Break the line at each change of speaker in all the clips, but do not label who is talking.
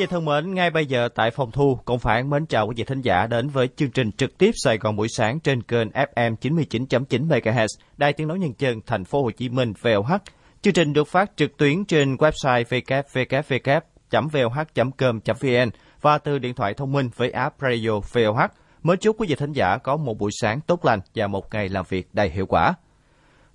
Vị thân mến, ngay bây giờ tại phòng thu, cũng phải mến chào quý vị thính giả đến với chương trình trực tiếp Sài Gòn buổi sáng trên kênh FM 99.9 MHz, Đài Tiếng nói Nhân dân Thành phố Hồ Chí Minh VOH. Chương trình được phát trực tuyến trên website www.voh.com.vn và từ điện thoại thông minh với app Radio VOH. mới chúc quý vị thính giả có một buổi sáng tốt lành và một ngày làm việc đầy hiệu quả.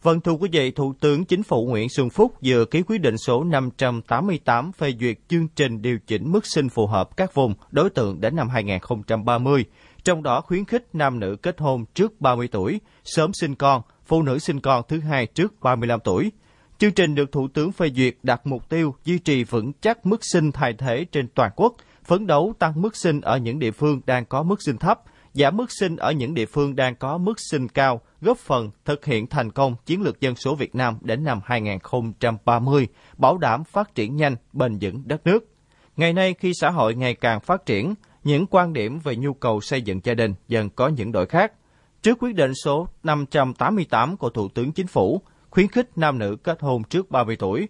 Vâng thưa quý vị, Thủ tướng Chính phủ Nguyễn Xuân Phúc vừa ký quyết định số 588 phê duyệt chương trình điều chỉnh mức sinh phù hợp các vùng đối tượng đến năm 2030, trong đó khuyến khích nam nữ kết hôn trước 30 tuổi, sớm sinh con, phụ nữ sinh con thứ hai trước 35 tuổi. Chương trình được Thủ tướng phê duyệt đặt mục tiêu duy trì vững chắc mức sinh thay thế trên toàn quốc, phấn đấu tăng mức sinh ở những địa phương đang có mức sinh thấp, giảm mức sinh ở những địa phương đang có mức sinh cao, góp phần thực hiện thành công chiến lược dân số Việt Nam đến năm 2030, bảo đảm phát triển nhanh, bền vững đất nước. Ngày nay khi xã hội ngày càng phát triển, những quan điểm về nhu cầu xây dựng gia đình dần có những đổi khác. Trước quyết định số 588 của Thủ tướng Chính phủ, khuyến khích nam nữ kết hôn trước 30 tuổi,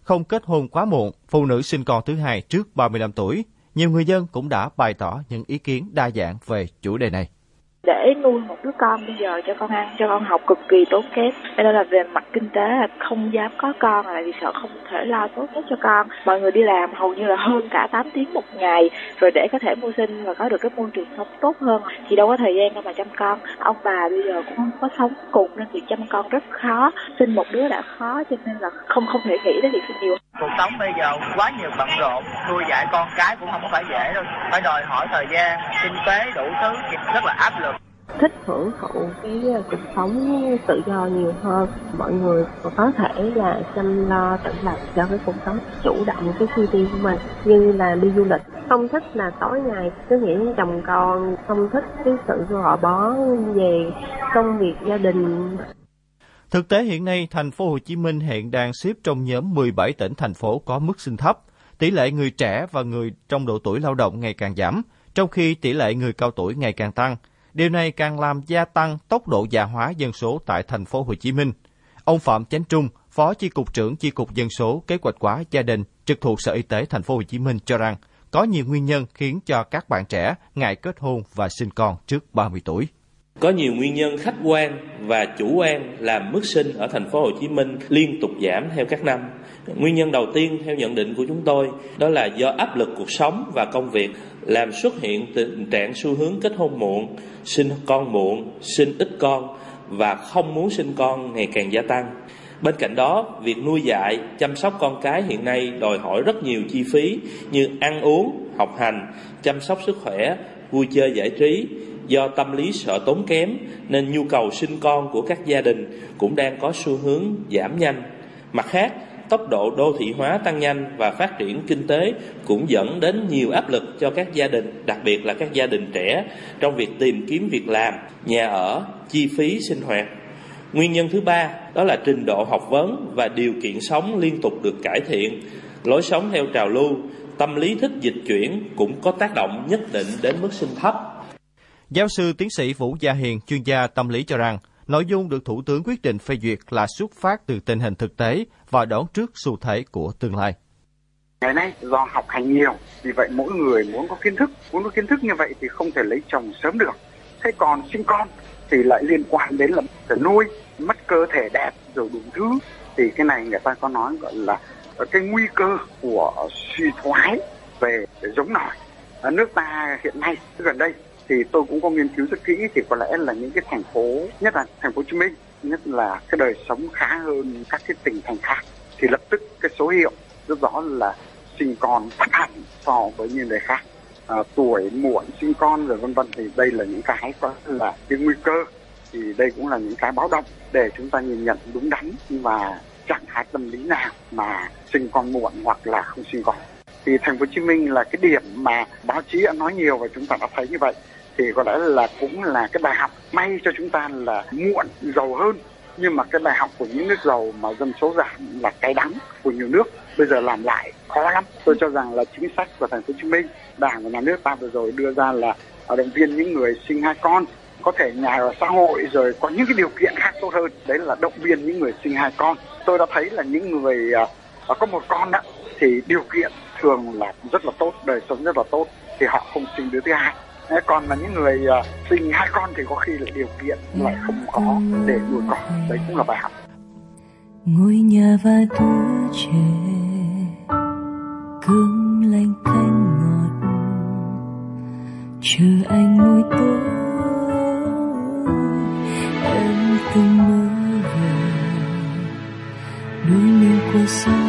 không kết hôn quá muộn, phụ nữ sinh con thứ hai trước 35 tuổi, nhiều người dân cũng đã bày tỏ những ý kiến đa dạng về chủ đề này.
Để nuôi một đứa con bây giờ cho con ăn, cho con học cực kỳ tốn kém. Cho nên là về mặt kinh tế là không dám có con, là vì sợ không thể lo tốt nhất cho con. Mọi người đi làm hầu như là hơn cả 8 tiếng một ngày, rồi để có thể mưu sinh và có được cái môi trường sống tốt hơn thì đâu có thời gian đâu mà chăm con. Ông bà bây giờ cũng không có sống cùng nên việc chăm con rất khó. Sinh một đứa đã khó cho nên là không không thể nghĩ đến việc sinh nhiều
cuộc sống bây giờ quá nhiều bận rộn, nuôi dạy con cái cũng không phải dễ đâu. Phải đòi hỏi thời gian, kinh tế, đủ thứ rất là áp lực.
Thích hưởng thụ cái ờ, cuộc sống tự do nhiều hơn. Mọi người có thể là chăm lo, tự lập cho cái cuộc sống, chủ động cái chi tiêu của mình. Như là đi du lịch, không thích là tối ngày cứ nghĩ đến chồng con không thích cái sự gò bó về công việc gia đình.
Thực tế hiện nay, thành phố Hồ Chí Minh hiện đang xếp trong nhóm 17 tỉnh thành phố có mức sinh thấp. Tỷ lệ người trẻ và người trong độ tuổi lao động ngày càng giảm, trong khi tỷ lệ người cao tuổi ngày càng tăng. Điều này càng làm gia tăng tốc độ già hóa dân số tại thành phố Hồ Chí Minh. Ông Phạm Chánh Trung, Phó Chi cục trưởng Chi cục Dân số Kế hoạch hóa gia đình trực thuộc Sở Y tế thành phố Hồ Chí Minh cho rằng có nhiều nguyên nhân khiến cho các bạn trẻ ngại kết hôn và sinh con trước 30 tuổi.
Có nhiều nguyên nhân khách quan và chủ quan làm mức sinh ở thành phố Hồ Chí Minh liên tục giảm theo các năm. Nguyên nhân đầu tiên theo nhận định của chúng tôi đó là do áp lực cuộc sống và công việc làm xuất hiện tình trạng xu hướng kết hôn muộn, sinh con muộn, sinh ít con và không muốn sinh con ngày càng gia tăng. Bên cạnh đó, việc nuôi dạy, chăm sóc con cái hiện nay đòi hỏi rất nhiều chi phí như ăn uống, học hành, chăm sóc sức khỏe, vui chơi giải trí. Do tâm lý sợ tốn kém nên nhu cầu sinh con của các gia đình cũng đang có xu hướng giảm nhanh. Mặt khác, tốc độ đô thị hóa tăng nhanh và phát triển kinh tế cũng dẫn đến nhiều áp lực cho các gia đình, đặc biệt là các gia đình trẻ trong việc tìm kiếm việc làm, nhà ở, chi phí sinh hoạt. Nguyên nhân thứ ba đó là trình độ học vấn và điều kiện sống liên tục được cải thiện, lối sống theo trào lưu, tâm lý thích dịch chuyển cũng có tác động nhất định đến mức sinh thấp.
Giáo sư tiến sĩ Vũ Gia Hiền, chuyên gia tâm lý cho rằng, Nội dung được Thủ tướng quyết định phê duyệt là xuất phát từ tình hình thực tế và đón trước xu thế của tương lai.
Ngày nay do học hành nhiều, vì vậy mỗi người muốn có kiến thức, muốn có kiến thức như vậy thì không thể lấy chồng sớm được. Thế còn sinh con thì lại liên quan đến là phải nuôi, mất cơ thể đẹp rồi đủ thứ. Thì cái này người ta có nói gọi là cái nguy cơ của suy thoái về giống nòi. Ở nước ta hiện nay gần đây thì tôi cũng có nghiên cứu rất kỹ thì có lẽ là những cái thành phố nhất là thành phố Hồ Chí Minh nhất là cái đời sống khá hơn các cái tỉnh thành khác thì lập tức cái số hiệu rất rõ là sinh con thấp hẳn so với những nơi khác. À, tuổi muộn sinh con rồi vân vân thì đây là những cái có là cái nguy cơ thì đây cũng là những cái báo động để chúng ta nhìn nhận đúng đắn và trạng thái tâm lý nào mà sinh con muộn hoặc là không sinh con. Thì thành phố Hồ Chí Minh là cái điểm mà báo chí đã nói nhiều và chúng ta đã thấy như vậy thì có lẽ là cũng là cái bài học may cho chúng ta là muộn giàu hơn. Nhưng mà cái bài học của những nước giàu mà dân số giảm là cái đắng của nhiều nước bây giờ làm lại khó lắm. Tôi cho rằng là chính sách của thành phố Hồ Chí Minh đảng và nhà nước ta vừa rồi đưa ra là động viên những người sinh hai con có thể nhà ở xã hội rồi có những cái điều kiện khác tốt hơn. Đấy là động viên những người sinh hai con. Tôi đã thấy là những người uh, có một con đó thì điều kiện thường là rất là tốt đời sống rất là tốt thì họ không sinh đứa thứ hai còn là những người uh, sinh hai con thì có khi là điều kiện lại không có để nuôi con. Đấy cũng là bài học.
Ngôi nhà và tuổi trẻ cương lanh canh ngọt. Chờ anh ngồi tối em từng mơ về núi miền của sao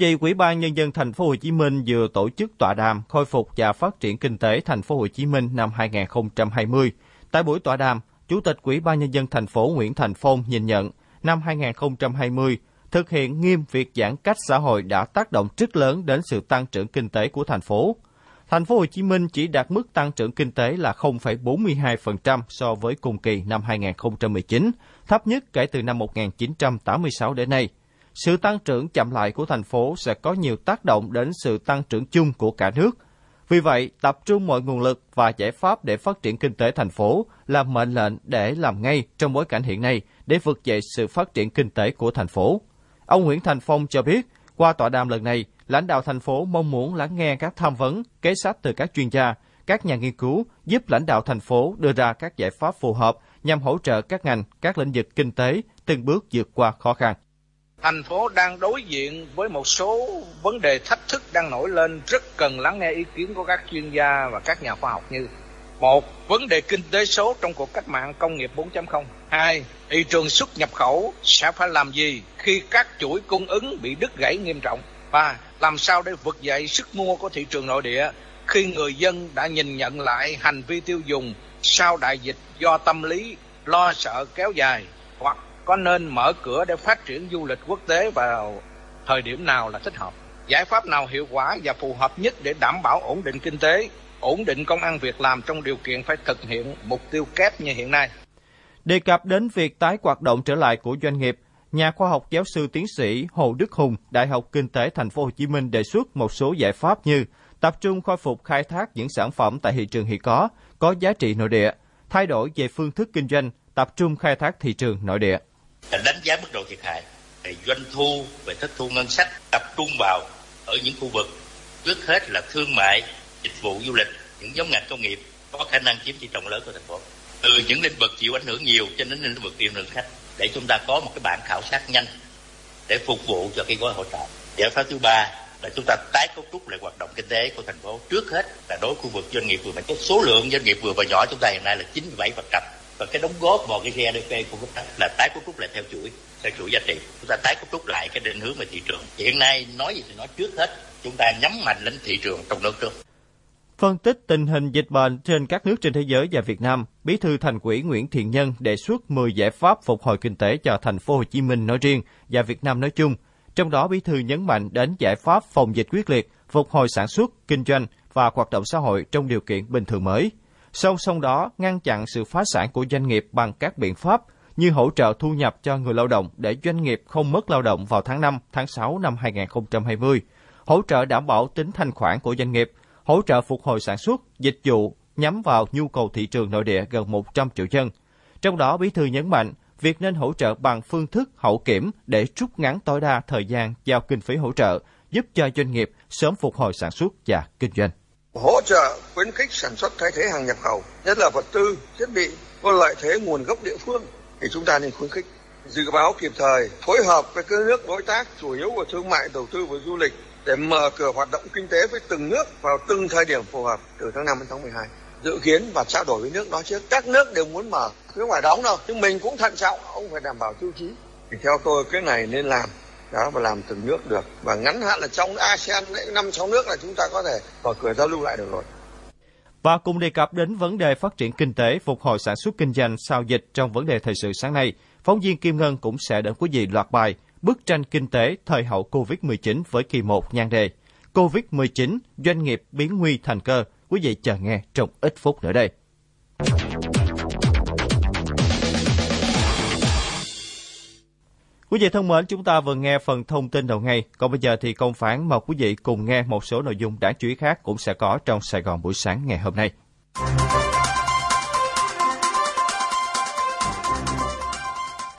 gì, Ủy ban nhân dân thành phố Hồ Chí Minh vừa tổ chức tọa đàm khôi phục và phát triển kinh tế thành phố Hồ Chí Minh năm 2020. Tại buổi tọa đàm, Chủ tịch Ủy ban nhân dân thành phố Nguyễn Thành Phong nhìn nhận năm 2020 thực hiện nghiêm việc giãn cách xã hội đã tác động rất lớn đến sự tăng trưởng kinh tế của thành phố. Thành phố Hồ Chí Minh chỉ đạt mức tăng trưởng kinh tế là 0,42% so với cùng kỳ năm 2019, thấp nhất kể từ năm 1986 đến nay. Sự tăng trưởng chậm lại của thành phố sẽ có nhiều tác động đến sự tăng trưởng chung của cả nước. Vì vậy, tập trung mọi nguồn lực và giải pháp để phát triển kinh tế thành phố là mệnh lệnh để làm ngay trong bối cảnh hiện nay để vực dậy sự phát triển kinh tế của thành phố. Ông Nguyễn Thành Phong cho biết, qua tọa đàm lần này, lãnh đạo thành phố mong muốn lắng nghe các tham vấn, kế sách từ các chuyên gia, các nhà nghiên cứu giúp lãnh đạo thành phố đưa ra các giải pháp phù hợp nhằm hỗ trợ các ngành, các lĩnh vực kinh tế từng bước vượt qua khó khăn.
Thành phố đang đối diện với một số vấn đề thách thức đang nổi lên, rất cần lắng nghe ý kiến của các chuyên gia và các nhà khoa học như, một, vấn đề kinh tế số trong cuộc cách mạng công nghiệp 4.0 hai, thị trường xuất nhập khẩu sẽ phải làm gì khi các chuỗi cung ứng bị đứt gãy nghiêm trọng? Ba, làm sao để vực dậy sức mua của thị trường nội địa khi người dân đã nhìn nhận lại hành vi tiêu dùng sau đại dịch do tâm lý lo sợ kéo dài? Có nên mở cửa để phát triển du lịch quốc tế vào thời điểm nào là thích hợp giải pháp nào hiệu quả và phù hợp nhất để đảm bảo ổn định kinh tế ổn định công ăn việc làm trong điều kiện phải thực hiện mục tiêu kép như hiện nay
Đề cập đến việc tái hoạt động trở lại của doanh nghiệp, nhà khoa học giáo sư tiến sĩ Hồ Đức Hùng, Đại học Kinh tế Thành phố Hồ Chí Minh đề xuất một số giải pháp như tập trung khôi phục khai thác những sản phẩm tại thị trường hiện có, có giá trị nội địa, thay đổi về phương thức kinh doanh, tập trung khai thác thị trường nội địa.
Đánh giá mức độ thiệt hại về doanh thu, về thất thu ngân sách tập trung vào ở những khu vực trước hết là thương mại, dịch vụ du lịch, những nhóm ngành công nghiệp có khả năng chiếm tỷ trọng lớn của thành phố. Từ những lĩnh vực chịu ảnh hưởng nhiều cho đến lĩnh vực tiềm lượng khách để chúng ta có một cái bản khảo sát nhanh để phục vụ cho cái gói hỗ trợ. Giải pháp thứ ba là chúng ta tái cấu trúc lại hoạt động kinh tế của thành phố. Trước hết là đối khu vực doanh nghiệp vừa và nhỏ số lượng doanh nghiệp vừa và nhỏ chúng ta hiện nay là 97% và cái đóng góp vào cái GDP của chúng ta là tái cấu trúc lại theo chuỗi theo chuỗi giá trị chúng ta tái cấu trúc lại cái định hướng về thị trường hiện nay nói gì thì nói trước hết chúng ta nhắm mạnh đến thị trường trong nước trước
Phân tích tình hình dịch bệnh trên các nước trên thế giới và Việt Nam, Bí thư Thành ủy Nguyễn Thiện Nhân đề xuất 10 giải pháp phục hồi kinh tế cho thành phố Hồ Chí Minh nói riêng và Việt Nam nói chung. Trong đó, Bí thư nhấn mạnh đến giải pháp phòng dịch quyết liệt, phục hồi sản xuất, kinh doanh và hoạt động xã hội trong điều kiện bình thường mới. Song song đó, ngăn chặn sự phá sản của doanh nghiệp bằng các biện pháp như hỗ trợ thu nhập cho người lao động để doanh nghiệp không mất lao động vào tháng 5, tháng 6 năm 2020, hỗ trợ đảm bảo tính thanh khoản của doanh nghiệp, hỗ trợ phục hồi sản xuất, dịch vụ nhắm vào nhu cầu thị trường nội địa gần 100 triệu dân. Trong đó, Bí thư nhấn mạnh, việc nên hỗ trợ bằng phương thức hậu kiểm để rút ngắn tối đa thời gian giao kinh phí hỗ trợ, giúp cho doanh nghiệp sớm phục hồi sản xuất và kinh doanh.
Hỗ trợ khuyến khích sản xuất thay thế hàng nhập khẩu, nhất là vật tư, thiết bị có lợi thế nguồn gốc địa phương thì chúng ta nên khuyến khích. Dự báo kịp thời, phối hợp với các nước đối tác chủ yếu của thương mại, đầu tư và du lịch để mở cửa hoạt động kinh tế với từng nước vào từng thời điểm phù hợp từ tháng 5 đến tháng 12 dự kiến và trao đổi với nước đó trước các nước đều muốn mở chứ không phải đóng đâu nhưng mình cũng thận trọng ông phải đảm bảo tiêu chí. Thì theo tôi cái này nên làm đó và làm từng nước được và ngắn hạn là trong ASEAN năm sáu nước là chúng ta có thể mở cửa giao lưu lại được rồi
và cùng đề cập đến vấn đề phát triển kinh tế, phục hồi sản xuất kinh doanh sau dịch trong vấn đề thời sự sáng nay, phóng viên Kim Ngân cũng sẽ đến quý vị loạt bài Bức tranh kinh tế thời hậu COVID-19 với kỳ 1 nhan đề COVID-19, doanh nghiệp biến nguy thành cơ. Quý vị chờ nghe trong ít phút nữa đây. Quý vị thân mến, chúng ta vừa nghe phần thông tin đầu ngày. Còn bây giờ thì công phán mời quý vị cùng nghe một số nội dung đáng chú ý khác cũng sẽ có trong Sài Gòn buổi sáng ngày hôm nay.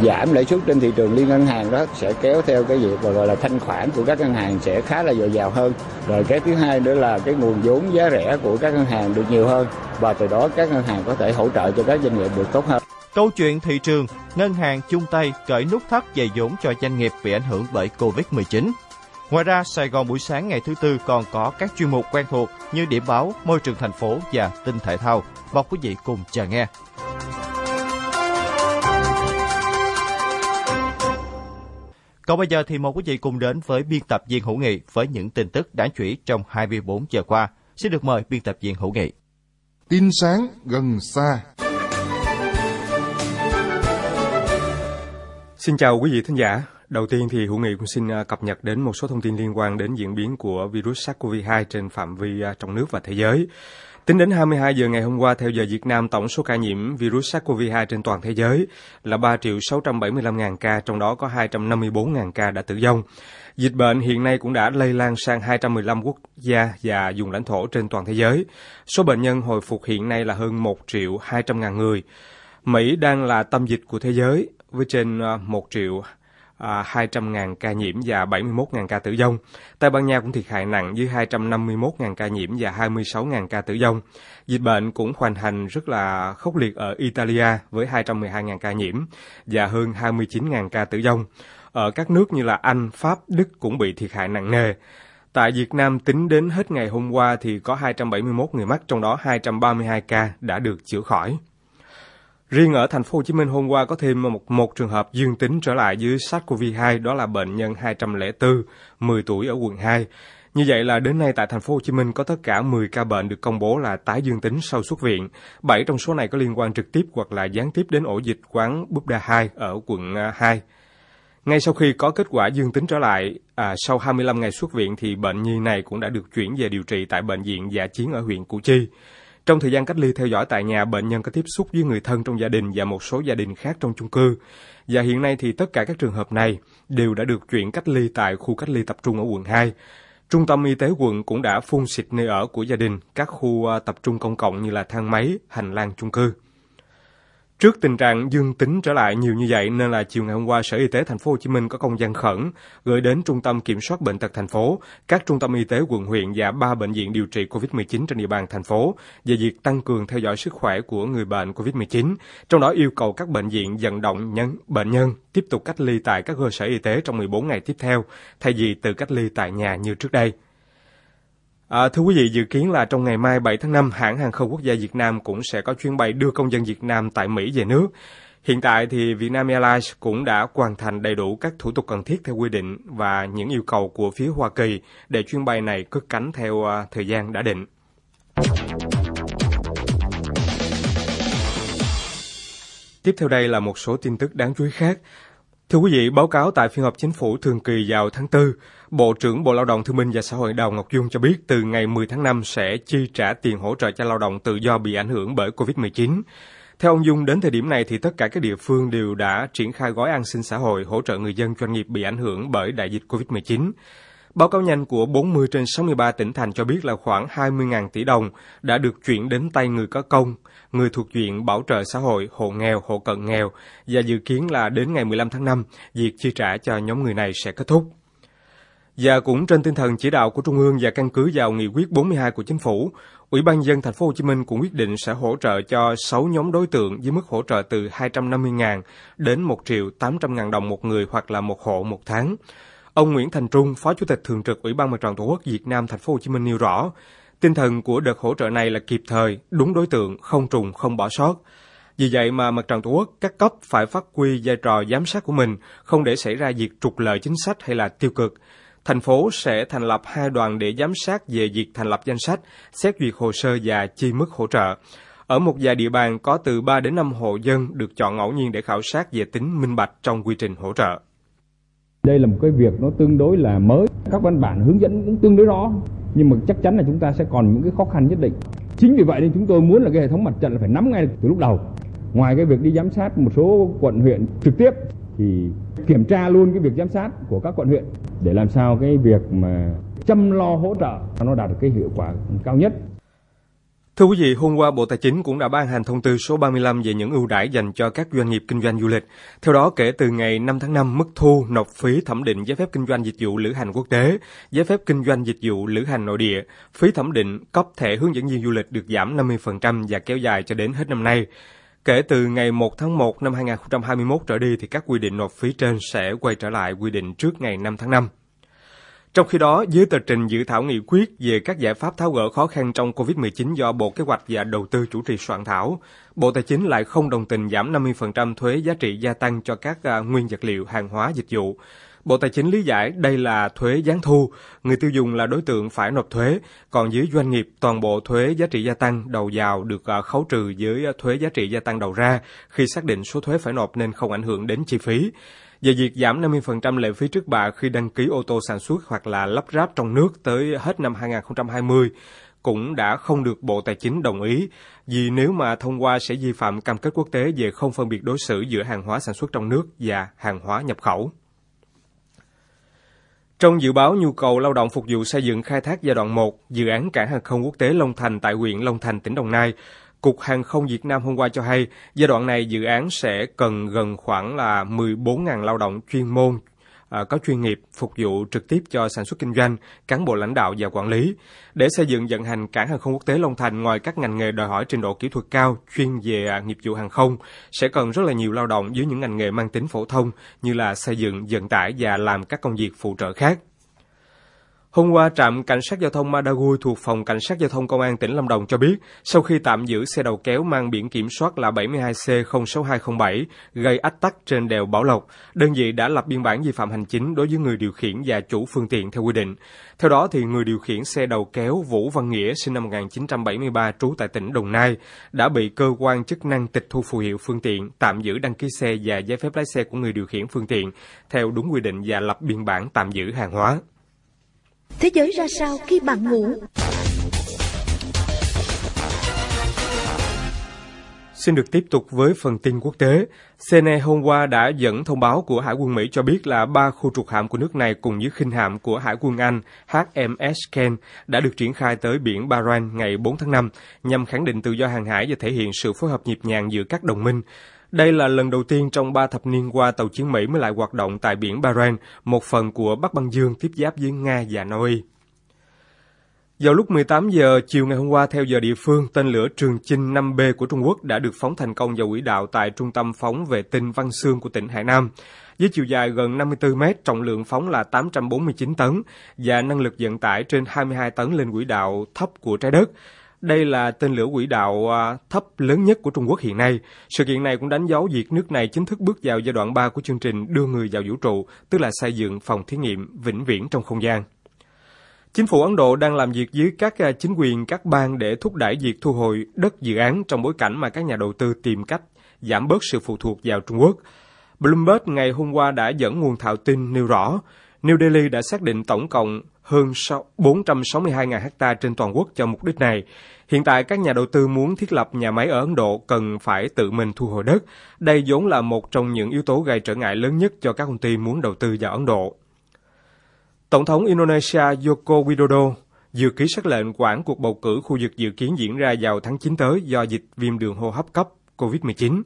Giảm lãi suất trên thị trường liên ngân hàng đó sẽ kéo theo cái việc gọi là thanh khoản của các ngân hàng sẽ khá là dồi dào hơn rồi cái thứ hai nữa là cái nguồn vốn giá rẻ của các ngân hàng được nhiều hơn và từ đó các ngân hàng có thể hỗ trợ cho các doanh nghiệp được tốt hơn
Câu chuyện thị trường, ngân hàng chung tay cởi nút thắt dày vốn cho doanh nghiệp bị ảnh hưởng bởi Covid-19. Ngoài ra, Sài Gòn buổi sáng ngày thứ Tư còn có các chuyên mục quen thuộc như điểm báo, môi trường thành phố và tin thể thao. Mong quý vị cùng chờ nghe. Còn bây giờ thì mời quý vị cùng đến với biên tập viên Hữu Nghị với những tin tức đáng chú ý trong 24 giờ qua. Xin được mời biên tập viên Hữu Nghị.
Tin sáng gần xa.
Xin chào quý vị thính giả. Đầu tiên thì Hữu Nghị cũng xin à, cập nhật đến một số thông tin liên quan đến diễn biến của virus SARS-CoV-2 trên phạm vi à, trong nước và thế giới. Tính đến 22 giờ ngày hôm qua theo giờ Việt Nam, tổng số ca nhiễm virus SARS-CoV-2 trên toàn thế giới là 3 triệu 675 ngàn ca, trong đó có 254 ngàn ca đã tử vong. Dịch bệnh hiện nay cũng đã lây lan sang 215 quốc gia và vùng lãnh thổ trên toàn thế giới. Số bệnh nhân hồi phục hiện nay là hơn 1 triệu 200 ngàn người. Mỹ đang là tâm dịch của thế giới với trên ờ, 1 à, 200.000 ca nhiễm và 71.000 ca tử vong. Tây Ban Nha cũng thiệt hại nặng với 251.000 ca nhiễm và 26.000 ca tử vong. Dịch bệnh cũng hoành hành rất là khốc liệt ở Italia với 212.000 ca nhiễm và hơn 29.000 ca tử vong. Ở các nước như là Anh, Pháp, Đức cũng bị thiệt hại nặng nề. Tại Việt Nam tính đến hết ngày hôm qua thì có 271 người mắc, trong đó 232 ca đã được chữa khỏi. Riêng ở thành phố Hồ Chí Minh hôm qua có thêm một, một trường hợp dương tính trở lại với SARS-CoV-2 đó là bệnh nhân 204, 10 tuổi ở quận 2. Như vậy là đến nay tại thành phố Hồ Chí Minh có tất cả 10 ca bệnh được công bố là tái dương tính sau xuất viện. 7 trong số này có liên quan trực tiếp hoặc là gián tiếp đến ổ dịch quán Buddha 2 ở quận à, 2. Ngay sau khi có kết quả dương tính trở lại, à, sau 25 ngày xuất viện thì bệnh nhi này cũng đã được chuyển về điều trị tại bệnh viện giả chiến ở huyện Củ Chi. Trong thời gian cách ly theo dõi tại nhà, bệnh nhân có tiếp xúc với người thân trong gia đình và một số gia đình khác trong chung cư. Và hiện nay thì tất cả các trường hợp này đều đã được chuyển cách ly tại khu cách ly tập trung ở quận 2. Trung tâm y tế quận cũng đã phun xịt nơi ở của gia đình, các khu à, tập trung công cộng như là thang máy, hành lang chung cư. Trước tình trạng dương tính trở lại nhiều như vậy nên là chiều ngày hôm qua Sở Y tế thành phố Hồ Chí Minh có công văn khẩn gửi đến Trung tâm Kiểm soát bệnh tật thành phố, các trung tâm y tế quận huyện và ba bệnh viện điều trị COVID-19 trên địa bàn thành phố về việc tăng cường theo dõi sức khỏe của người bệnh COVID-19, trong đó yêu cầu các bệnh viện vận động nhân bệnh nhân tiếp tục cách ly tại các cơ sở y tế trong 14 ngày tiếp theo thay vì tự cách ly tại nhà như trước đây. À, thưa quý vị, dự kiến là trong ngày mai 7 tháng 5, hãng hàng không quốc gia Việt Nam cũng sẽ có chuyến bay đưa công dân Việt Nam tại Mỹ về nước. Hiện tại thì Vietnam Airlines cũng đã hoàn thành đầy đủ các thủ tục cần thiết theo quy định và những yêu cầu của phía Hoa Kỳ để chuyến bay này cất cánh theo à, thời gian đã định. Tiếp theo đây là một số tin tức đáng chú ý khác. Thưa quý vị, báo cáo tại phiên họp chính phủ thường kỳ vào tháng 4, Bộ trưởng Bộ Lao động Thương binh và Xã hội Đào Ngọc Dung cho biết từ ngày 10 tháng 5 sẽ chi trả tiền hỗ trợ cho lao động tự do bị ảnh hưởng bởi COVID-19. Theo ông Dung, đến thời điểm này thì tất cả các địa phương đều đã triển khai gói an sinh xã hội hỗ trợ người dân doanh nghiệp bị ảnh hưởng bởi đại dịch COVID-19. Báo cáo nhanh của 40 trên 63 tỉnh thành cho biết là khoảng 20.000 tỷ đồng đã được chuyển đến tay người có công, người thuộc diện bảo trợ xã hội, hộ nghèo, hộ cận nghèo và dự kiến là đến ngày 15 tháng 5, việc chi trả cho nhóm người này sẽ kết thúc. Và cũng trên tinh thần chỉ đạo của Trung ương và căn cứ vào nghị quyết 42 của chính phủ, Ủy ban dân thành phố Hồ Chí Minh cũng quyết định sẽ hỗ trợ cho 6 nhóm đối tượng với mức hỗ trợ từ 250.000 đến 1 triệu 800.000 đồng một người hoặc là một hộ một tháng. Ông Nguyễn Thành Trung, Phó Chủ tịch Thường trực Ủy ban Mặt trận Tổ quốc Việt Nam thành phố Hồ Chí Minh nêu rõ, tinh thần của đợt hỗ trợ này là kịp thời, đúng đối tượng, không trùng, không bỏ sót. Vì vậy mà Mặt trận Tổ quốc các cấp phải phát huy vai trò giám sát của mình, không để xảy ra việc trục lợi chính sách hay là tiêu cực. Thành phố sẽ thành lập hai đoàn để giám sát về việc thành lập danh sách, xét duyệt hồ sơ và chi mức hỗ trợ. Ở một vài địa bàn có từ 3 đến 5 hộ dân được chọn ngẫu nhiên để khảo sát về tính minh bạch trong quy trình hỗ trợ.
Đây là một cái việc nó tương đối là mới, các văn bản hướng dẫn cũng tương đối rõ, nhưng mà chắc chắn là chúng ta sẽ còn những cái khó khăn nhất định. Chính vì vậy nên chúng tôi muốn là cái hệ thống mặt trận là phải nắm ngay từ lúc đầu. Ngoài cái việc đi giám sát một số quận huyện trực tiếp thì kiểm tra luôn cái việc giám sát của các quận huyện để làm sao cái việc mà chăm lo hỗ trợ nó đạt được cái hiệu quả cao nhất.
Thưa quý vị, hôm qua Bộ Tài chính cũng đã ban hành thông tư số 35 về những ưu đãi dành cho các doanh nghiệp kinh doanh du lịch. Theo đó, kể từ ngày 5 tháng 5, mức thu nộp phí thẩm định giấy phép kinh doanh dịch vụ lữ hành quốc tế, giấy phép kinh doanh dịch vụ lữ hành nội địa, phí thẩm định cấp thẻ hướng dẫn viên du lịch được giảm 50% và kéo dài cho đến hết năm nay. Kể từ ngày 1 tháng 1 năm 2021 trở đi thì các quy định nộp phí trên sẽ quay trở lại quy định trước ngày 5 tháng 5. Trong khi đó, dưới tờ trình dự thảo nghị quyết về các giải pháp tháo gỡ khó khăn trong COVID-19 do Bộ Kế hoạch và Đầu tư chủ trì soạn thảo, Bộ Tài chính lại không đồng tình giảm 50% thuế giá trị gia tăng cho các à, nguyên vật liệu, hàng hóa, dịch vụ. Bộ Tài chính lý giải đây là thuế gián thu, người tiêu dùng là đối tượng phải nộp thuế, còn dưới doanh nghiệp toàn bộ thuế giá trị gia tăng đầu vào được à, khấu trừ với à, thuế giá trị gia tăng đầu ra khi xác định số thuế phải nộp nên không ảnh hưởng đến chi phí. Về việc giảm 50% lệ phí trước bạ khi đăng ký ô tô sản xuất hoặc là lắp ráp trong nước tới hết năm 2020 cũng đã không được Bộ Tài chính đồng ý, vì nếu mà thông qua sẽ vi phạm cam kết quốc tế về không phân biệt đối xử giữa hàng hóa sản xuất trong nước và hàng hóa nhập khẩu. Trong dự báo nhu cầu lao động phục vụ xây dựng khai thác giai đoạn 1, dự án cảng hàng không quốc tế Long Thành tại huyện Long Thành, tỉnh Đồng Nai, Cục Hàng không Việt Nam hôm qua cho hay, giai đoạn này dự án sẽ cần gần khoảng là 14.000 lao động chuyên môn À, có chuyên nghiệp phục vụ trực tiếp cho sản xuất kinh doanh, cán bộ lãnh đạo và quản lý. Để xây dựng vận hành cảng hàng không quốc tế Long Thành ngoài các ngành nghề đòi hỏi trình độ kỹ thuật cao chuyên về à, nghiệp vụ hàng không, sẽ cần rất là nhiều lao động dưới những ngành nghề mang tính phổ thông như là xây dựng, vận tải và làm các công việc phụ trợ khác. Hôm qua, trạm cảnh sát giao thông Madagui thuộc phòng cảnh sát giao thông công an tỉnh Lâm Đồng cho biết, sau khi tạm giữ xe đầu kéo mang biển kiểm soát là 72C06207 gây ách tắc trên đèo Bảo Lộc, đơn vị đã lập biên bản vi phạm hành chính đối với người điều khiển và chủ phương tiện theo quy định. Theo đó, thì người điều khiển xe đầu kéo Vũ Văn Nghĩa sinh năm 1973 trú tại tỉnh Đồng Nai đã bị cơ quan chức năng tịch thu phù hiệu phương tiện, tạm giữ đăng ký xe và giấy phép lái xe của người điều khiển phương tiện theo đúng quy định và lập biên bản tạm giữ hàng hóa.
Thế giới ra sao khi bạn ngủ?
Xin được tiếp tục với phần tin quốc tế. CNE hôm qua đã dẫn thông báo của Hải quân Mỹ cho biết là ba khu trục hạm của nước này cùng với khinh hạm của Hải quân Anh HMS Ken đã được triển khai tới biển Bahrain ngày 4 tháng 5 nhằm khẳng định tự do hàng hải và thể hiện sự phối hợp nhịp nhàng giữa các đồng minh. Đây là lần đầu tiên trong ba thập niên qua tàu chiến Mỹ mới lại hoạt động tại biển Bahrain, một phần của Bắc Băng Dương tiếp giáp với Nga và Na Uy. Vào lúc 18 giờ chiều ngày hôm qua theo giờ địa phương, tên lửa Trường Chinh 5B của Trung Quốc đã được phóng thành công vào quỹ đạo tại trung tâm phóng vệ tinh Văn Xương của tỉnh Hải Nam. Với chiều dài gần 54 mét, trọng lượng phóng là 849 tấn và năng lực vận tải trên 22 tấn lên quỹ đạo thấp của trái đất. Đây là tên lửa quỹ đạo à, thấp lớn nhất của Trung Quốc hiện nay. Sự kiện này cũng đánh dấu việc nước này chính thức bước vào giai đoạn 3 của chương trình đưa người vào vũ trụ, tức là xây dựng phòng thí nghiệm vĩnh viễn trong không gian. Chính phủ Ấn Độ đang làm việc với các à, chính quyền các bang để thúc đẩy việc thu hồi đất dự án trong bối cảnh mà các nhà đầu tư tìm cách giảm bớt sự phụ thuộc vào Trung Quốc. Bloomberg ngày hôm qua đã dẫn nguồn thạo tin nêu rõ, New Delhi đã xác định tổng cộng hơn 462.000 hecta trên toàn quốc cho mục đích này. Hiện tại các nhà đầu tư muốn thiết lập nhà máy ở Ấn Độ cần phải tự mình thu hồi đất. Đây vốn là một trong những yếu tố gây trở ngại lớn nhất cho các công ty muốn đầu tư vào Ấn Độ. Tổng thống Indonesia Joko Widodo dự ký sắc lệnh quản cuộc bầu cử khu vực dự kiến diễn ra vào tháng 9 tới do dịch viêm đường hô hấp cấp COVID-19.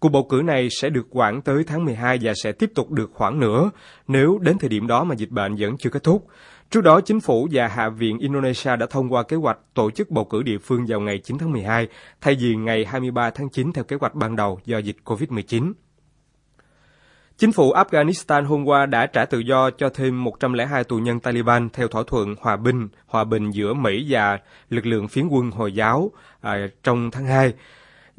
Cuộc bầu cử này sẽ được quản tới tháng 12 và sẽ tiếp tục được khoảng nữa nếu đến thời điểm đó mà dịch bệnh vẫn chưa kết thúc. Trước đó, chính phủ và Hạ viện Indonesia đã thông qua kế hoạch tổ chức bầu cử địa phương vào ngày 9 tháng 12, thay vì ngày 23 tháng 9 theo kế hoạch ban đầu do dịch COVID-19. Chính phủ Afghanistan hôm qua đã trả tự do cho thêm 102 tù nhân Taliban theo thỏa thuận hòa bình hòa bình giữa Mỹ và lực lượng phiến quân Hồi giáo à, trong tháng 2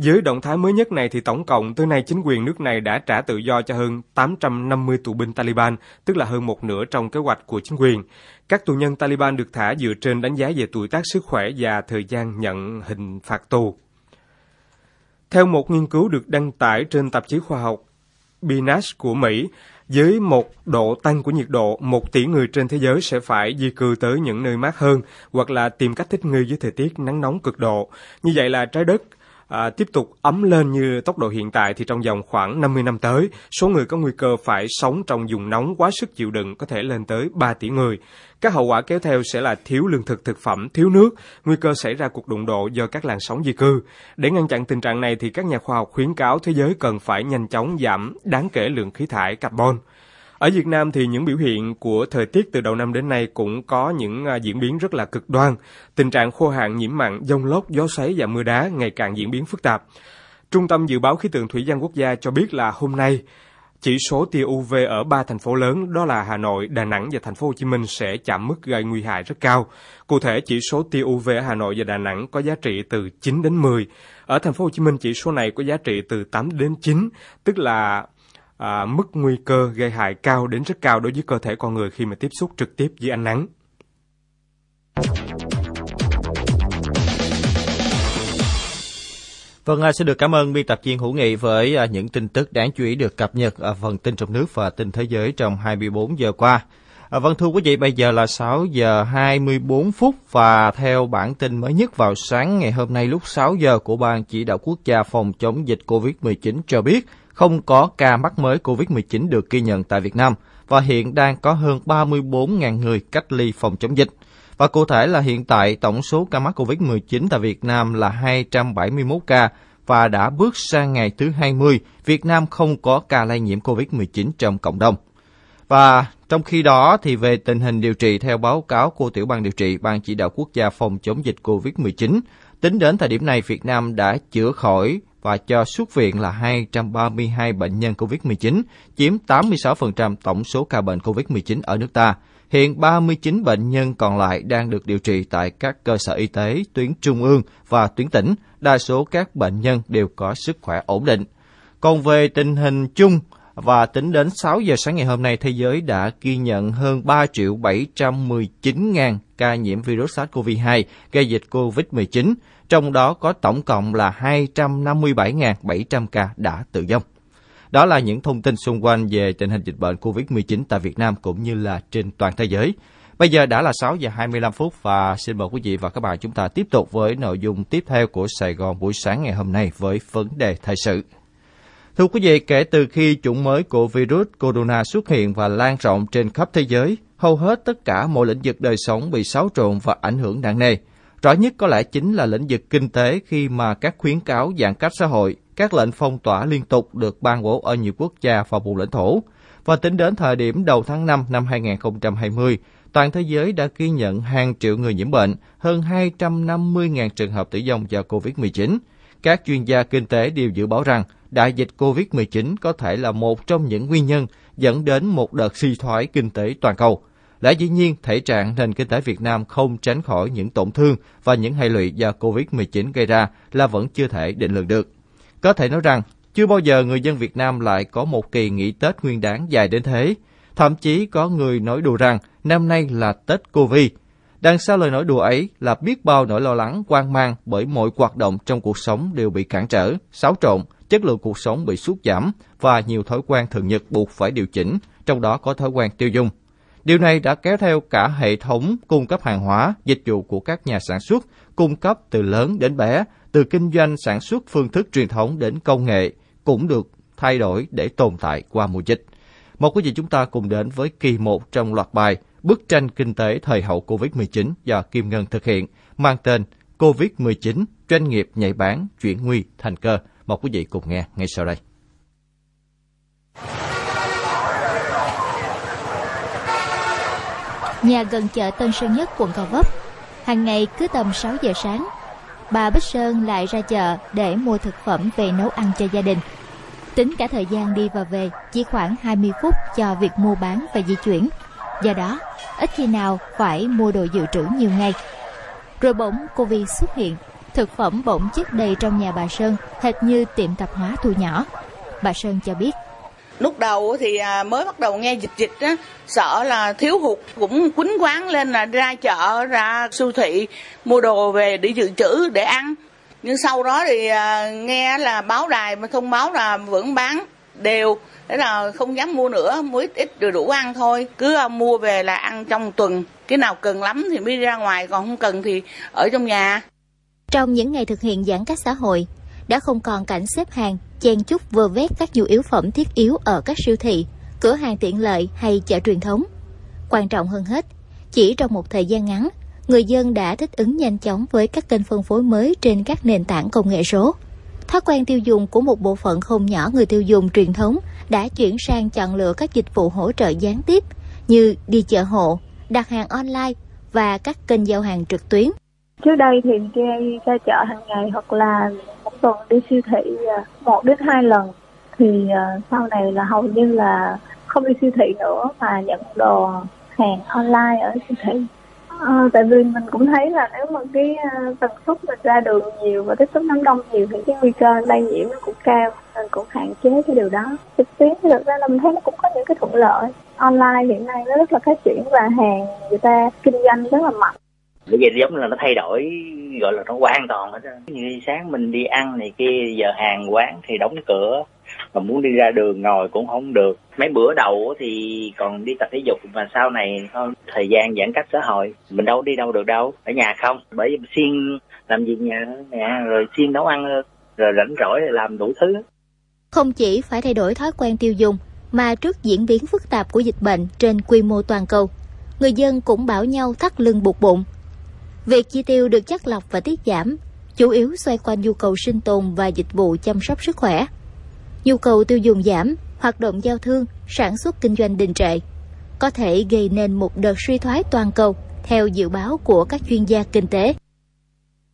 dưới động thái mới nhất này thì tổng cộng tới nay chính quyền nước này đã trả tự do cho hơn 850 tù binh Taliban, tức là hơn một nửa trong kế hoạch của chính quyền. Các tù nhân Taliban được thả dựa trên đánh giá về tuổi tác sức khỏe và thời gian nhận hình phạt tù. Theo một nghiên cứu được đăng tải trên tạp chí khoa học PNAS của Mỹ, với một độ tăng của nhiệt độ, một tỷ người trên thế giới sẽ phải di cư tới những nơi mát hơn hoặc là tìm cách thích nghi với thời tiết nắng nóng cực độ. Như vậy là trái đất à, tiếp tục ấm lên như tốc độ hiện tại thì trong vòng khoảng 50 năm tới, số người có nguy cơ phải sống trong vùng nóng quá sức chịu đựng có thể lên tới 3 tỷ người. Các hậu quả kéo theo sẽ là thiếu lương thực thực phẩm, thiếu nước, nguy cơ xảy ra cuộc đụng độ do các làn sóng di cư. Để ngăn chặn tình trạng này thì các nhà khoa học khuyến cáo thế giới cần phải nhanh chóng giảm đáng kể lượng khí thải carbon. Ở Việt Nam thì những biểu hiện của thời tiết từ đầu năm đến nay cũng có những à, diễn biến rất là cực đoan. Tình trạng khô hạn, nhiễm mặn, dông lốc, gió xoáy và mưa đá ngày càng diễn biến phức tạp. Trung tâm Dự báo Khí tượng Thủy văn Quốc gia cho biết là hôm nay, chỉ số tia UV ở ba thành phố lớn đó là Hà Nội, Đà Nẵng và thành phố Hồ Chí Minh sẽ chạm mức gây nguy hại rất cao. Cụ thể chỉ số tia UV ở Hà Nội và Đà Nẵng có giá trị từ 9 đến 10. Ở thành phố Hồ Chí Minh chỉ số này có giá trị từ 8 đến 9, tức là à, mức nguy cơ gây hại cao đến rất cao đối với cơ thể con người khi mà tiếp xúc trực tiếp với ánh nắng.
Vâng, à, xin được cảm ơn biên tập viên Hữu Nghị với à, những tin tức đáng chú ý được cập nhật ở phần tin trong nước và tin thế giới trong 24 giờ qua. Vâng thưa quý vị, bây giờ là 6 giờ 24 phút và theo bản tin mới nhất vào sáng ngày hôm nay lúc 6 giờ của Ban Chỉ đạo Quốc gia phòng chống dịch COVID-19 cho biết không có ca mắc mới COVID-19 được ghi nhận tại Việt Nam và hiện đang có hơn 34.000 người cách ly phòng chống dịch. Và cụ thể là hiện tại tổng số ca mắc COVID-19 tại Việt Nam là 271 ca và đã bước sang ngày thứ 20, Việt Nam không có ca lây nhiễm COVID-19 trong cộng đồng. Và trong khi đó thì về tình hình điều trị theo báo cáo của tiểu ban điều trị Ban chỉ đạo quốc gia phòng chống dịch COVID-19, tính đến thời điểm này Việt Nam đã chữa khỏi và cho xuất viện là 232 bệnh nhân COVID-19, chiếm 86% tổng số ca bệnh COVID-19 ở nước ta. Hiện 39 bệnh nhân còn lại đang được điều trị tại các cơ sở y tế tuyến trung ương và tuyến tỉnh. Đa số các bệnh nhân đều có sức khỏe ổn định. Còn về tình hình chung, và tính đến 6 giờ sáng ngày hôm nay, thế giới đã ghi nhận hơn 3 triệu 719 ngàn ca nhiễm virus SARS-CoV-2 gây dịch COVID-19, trong đó có tổng cộng là 257.700 ca đã tử vong. Đó là những thông tin xung quanh về tình hình dịch bệnh COVID-19 tại Việt Nam cũng như là trên toàn thế giới. Bây giờ đã là 6 giờ 25 phút và xin mời quý vị và các bạn chúng ta tiếp tục với nội dung tiếp theo của Sài Gòn buổi sáng ngày hôm nay với vấn đề thời sự. Thưa quý vị, kể từ khi chủng mới của virus corona xuất hiện và lan rộng trên khắp thế giới, hầu hết tất cả mọi lĩnh vực đời sống bị xáo trộn và ảnh hưởng nặng nề. Rõ nhất có lẽ chính là lĩnh vực kinh tế khi mà các khuyến cáo giãn cách xã hội, các lệnh phong tỏa liên tục được ban bố ở nhiều quốc gia và vùng lãnh thổ. Và tính đến thời điểm đầu tháng 5 năm 2020, toàn thế giới đã ghi nhận hàng triệu người nhiễm bệnh, hơn 250.000 trường hợp tử vong do COVID-19. Các chuyên gia kinh tế đều dự báo rằng đại dịch COVID-19 có thể là một trong những nguyên nhân dẫn đến một đợt suy thoái kinh tế toàn cầu. Lẽ dĩ nhiên, thể trạng nền kinh tế Việt Nam không tránh khỏi những tổn thương và những hệ lụy do COVID-19 gây ra là vẫn chưa thể định lượng được. Có thể nói rằng, chưa bao giờ người dân Việt Nam lại có một kỳ nghỉ Tết nguyên đáng dài đến thế. Thậm chí có người nói đùa rằng năm nay là Tết Covid. Đằng sau lời nói đùa ấy là biết bao nỗi lo lắng quan mang bởi mọi hoạt động trong cuộc sống đều bị cản trở, xáo trộn, chất lượng cuộc sống bị sút giảm và nhiều thói quen thường nhật buộc phải điều chỉnh, trong đó có thói quen tiêu dùng. Điều này đã kéo theo cả hệ thống cung cấp hàng hóa, dịch vụ của các nhà sản xuất, cung cấp từ lớn đến bé, từ kinh doanh sản xuất phương thức truyền thống đến công nghệ, cũng được thay đổi để tồn tại qua mùa dịch. Một quý vị chúng ta cùng đến với kỳ một trong loạt bài Bức tranh kinh tế thời hậu Covid-19 do Kim Ngân thực hiện, mang tên Covid-19, doanh nghiệp nhạy bán, chuyển nguy thành cơ. Mời quý vị cùng nghe ngay sau đây.
Nhà gần chợ Tân Sơn Nhất, quận Gò Vấp. Hàng ngày cứ tầm 6 giờ sáng, bà Bích Sơn lại ra chợ để mua thực phẩm về nấu ăn cho gia đình. Tính cả thời gian đi và về chỉ khoảng 20 phút cho việc mua bán và di chuyển. Do đó, ít khi nào phải mua đồ dự trữ nhiều ngày. Rồi bỗng Covid xuất hiện, thực phẩm bỗng chất đầy trong nhà bà Sơn, hệt như tiệm tạp hóa thu nhỏ. Bà Sơn cho biết
lúc đầu thì à, mới bắt đầu nghe dịch dịch á, sợ là thiếu hụt cũng quýnh quán lên là ra chợ, ra siêu thị, mua đồ về để dự trữ, để ăn. Nhưng sau đó thì à, nghe là báo đài mà thông báo là vẫn bán đều. Thế là không dám mua nữa, mua ít ít rồi đủ ăn thôi. Cứ à, mua về là ăn trong tuần. Cái nào cần lắm thì mới ra ngoài, còn không cần thì ở trong nhà.
Trong những ngày thực hiện giãn cách xã hội, đã không còn cảnh xếp hàng chen chúc vơ vét các nhu yếu phẩm thiết yếu ở các siêu thị, cửa hàng tiện lợi hay chợ truyền thống. Quan trọng hơn hết, chỉ trong một thời gian ngắn, người dân đã thích ứng nhanh chóng với các kênh phân phối mới trên các nền tảng công nghệ số. Thói quen tiêu dùng của một bộ phận không nhỏ người tiêu dùng truyền thống đã chuyển sang chọn lựa các dịch vụ hỗ trợ gián tiếp như đi chợ hộ, đặt hàng online và các kênh giao hàng trực tuyến.
Trước đây thì đi ra chợ hàng ngày hoặc là tuần đi siêu thị à, một đến hai lần. Thì à, sau này là hầu như là không đi siêu thị nữa mà nhận đồ hàng online ở siêu thị. À, tại vì mình cũng thấy là nếu mà cái à, tần suất mình ra đường nhiều và tiếp xúc đám đông nhiều thì cái nguy cơ lây nhiễm nó cũng cao nên cũng hạn chế cái điều đó. Trực tuyến thì thực ra là mình thấy nó cũng có những cái thuận lợi. Online hiện nay nó rất là phát triển và hàng người ta kinh doanh rất là mạnh
bởi vì giống là nó thay đổi gọi là nó hoàn toàn hết như sáng mình đi ăn này kia giờ hàng quán thì đóng cửa. Mà muốn đi ra đường ngồi cũng không được. Mấy bữa đầu thì còn đi tập thể dục mà sau này không, thời gian giãn cách xã hội. Mình đâu đi đâu được đâu ở nhà không. Bởi vì xuyên làm gì nhà nè rồi xuyên nấu ăn rồi rảnh rỗi làm đủ thứ.
Không chỉ phải thay đổi thói quen tiêu dùng mà trước diễn biến phức tạp của dịch bệnh trên quy mô toàn cầu người dân cũng bảo nhau thắt lưng buộc bụng việc chi tiêu được chắc lọc và tiết giảm chủ yếu xoay quanh nhu cầu sinh tồn và dịch vụ chăm sóc sức khỏe. Nhu cầu tiêu dùng giảm, hoạt động giao thương, sản xuất kinh doanh đình trệ có thể gây nên một đợt suy thoái toàn cầu theo dự báo của các chuyên gia kinh tế.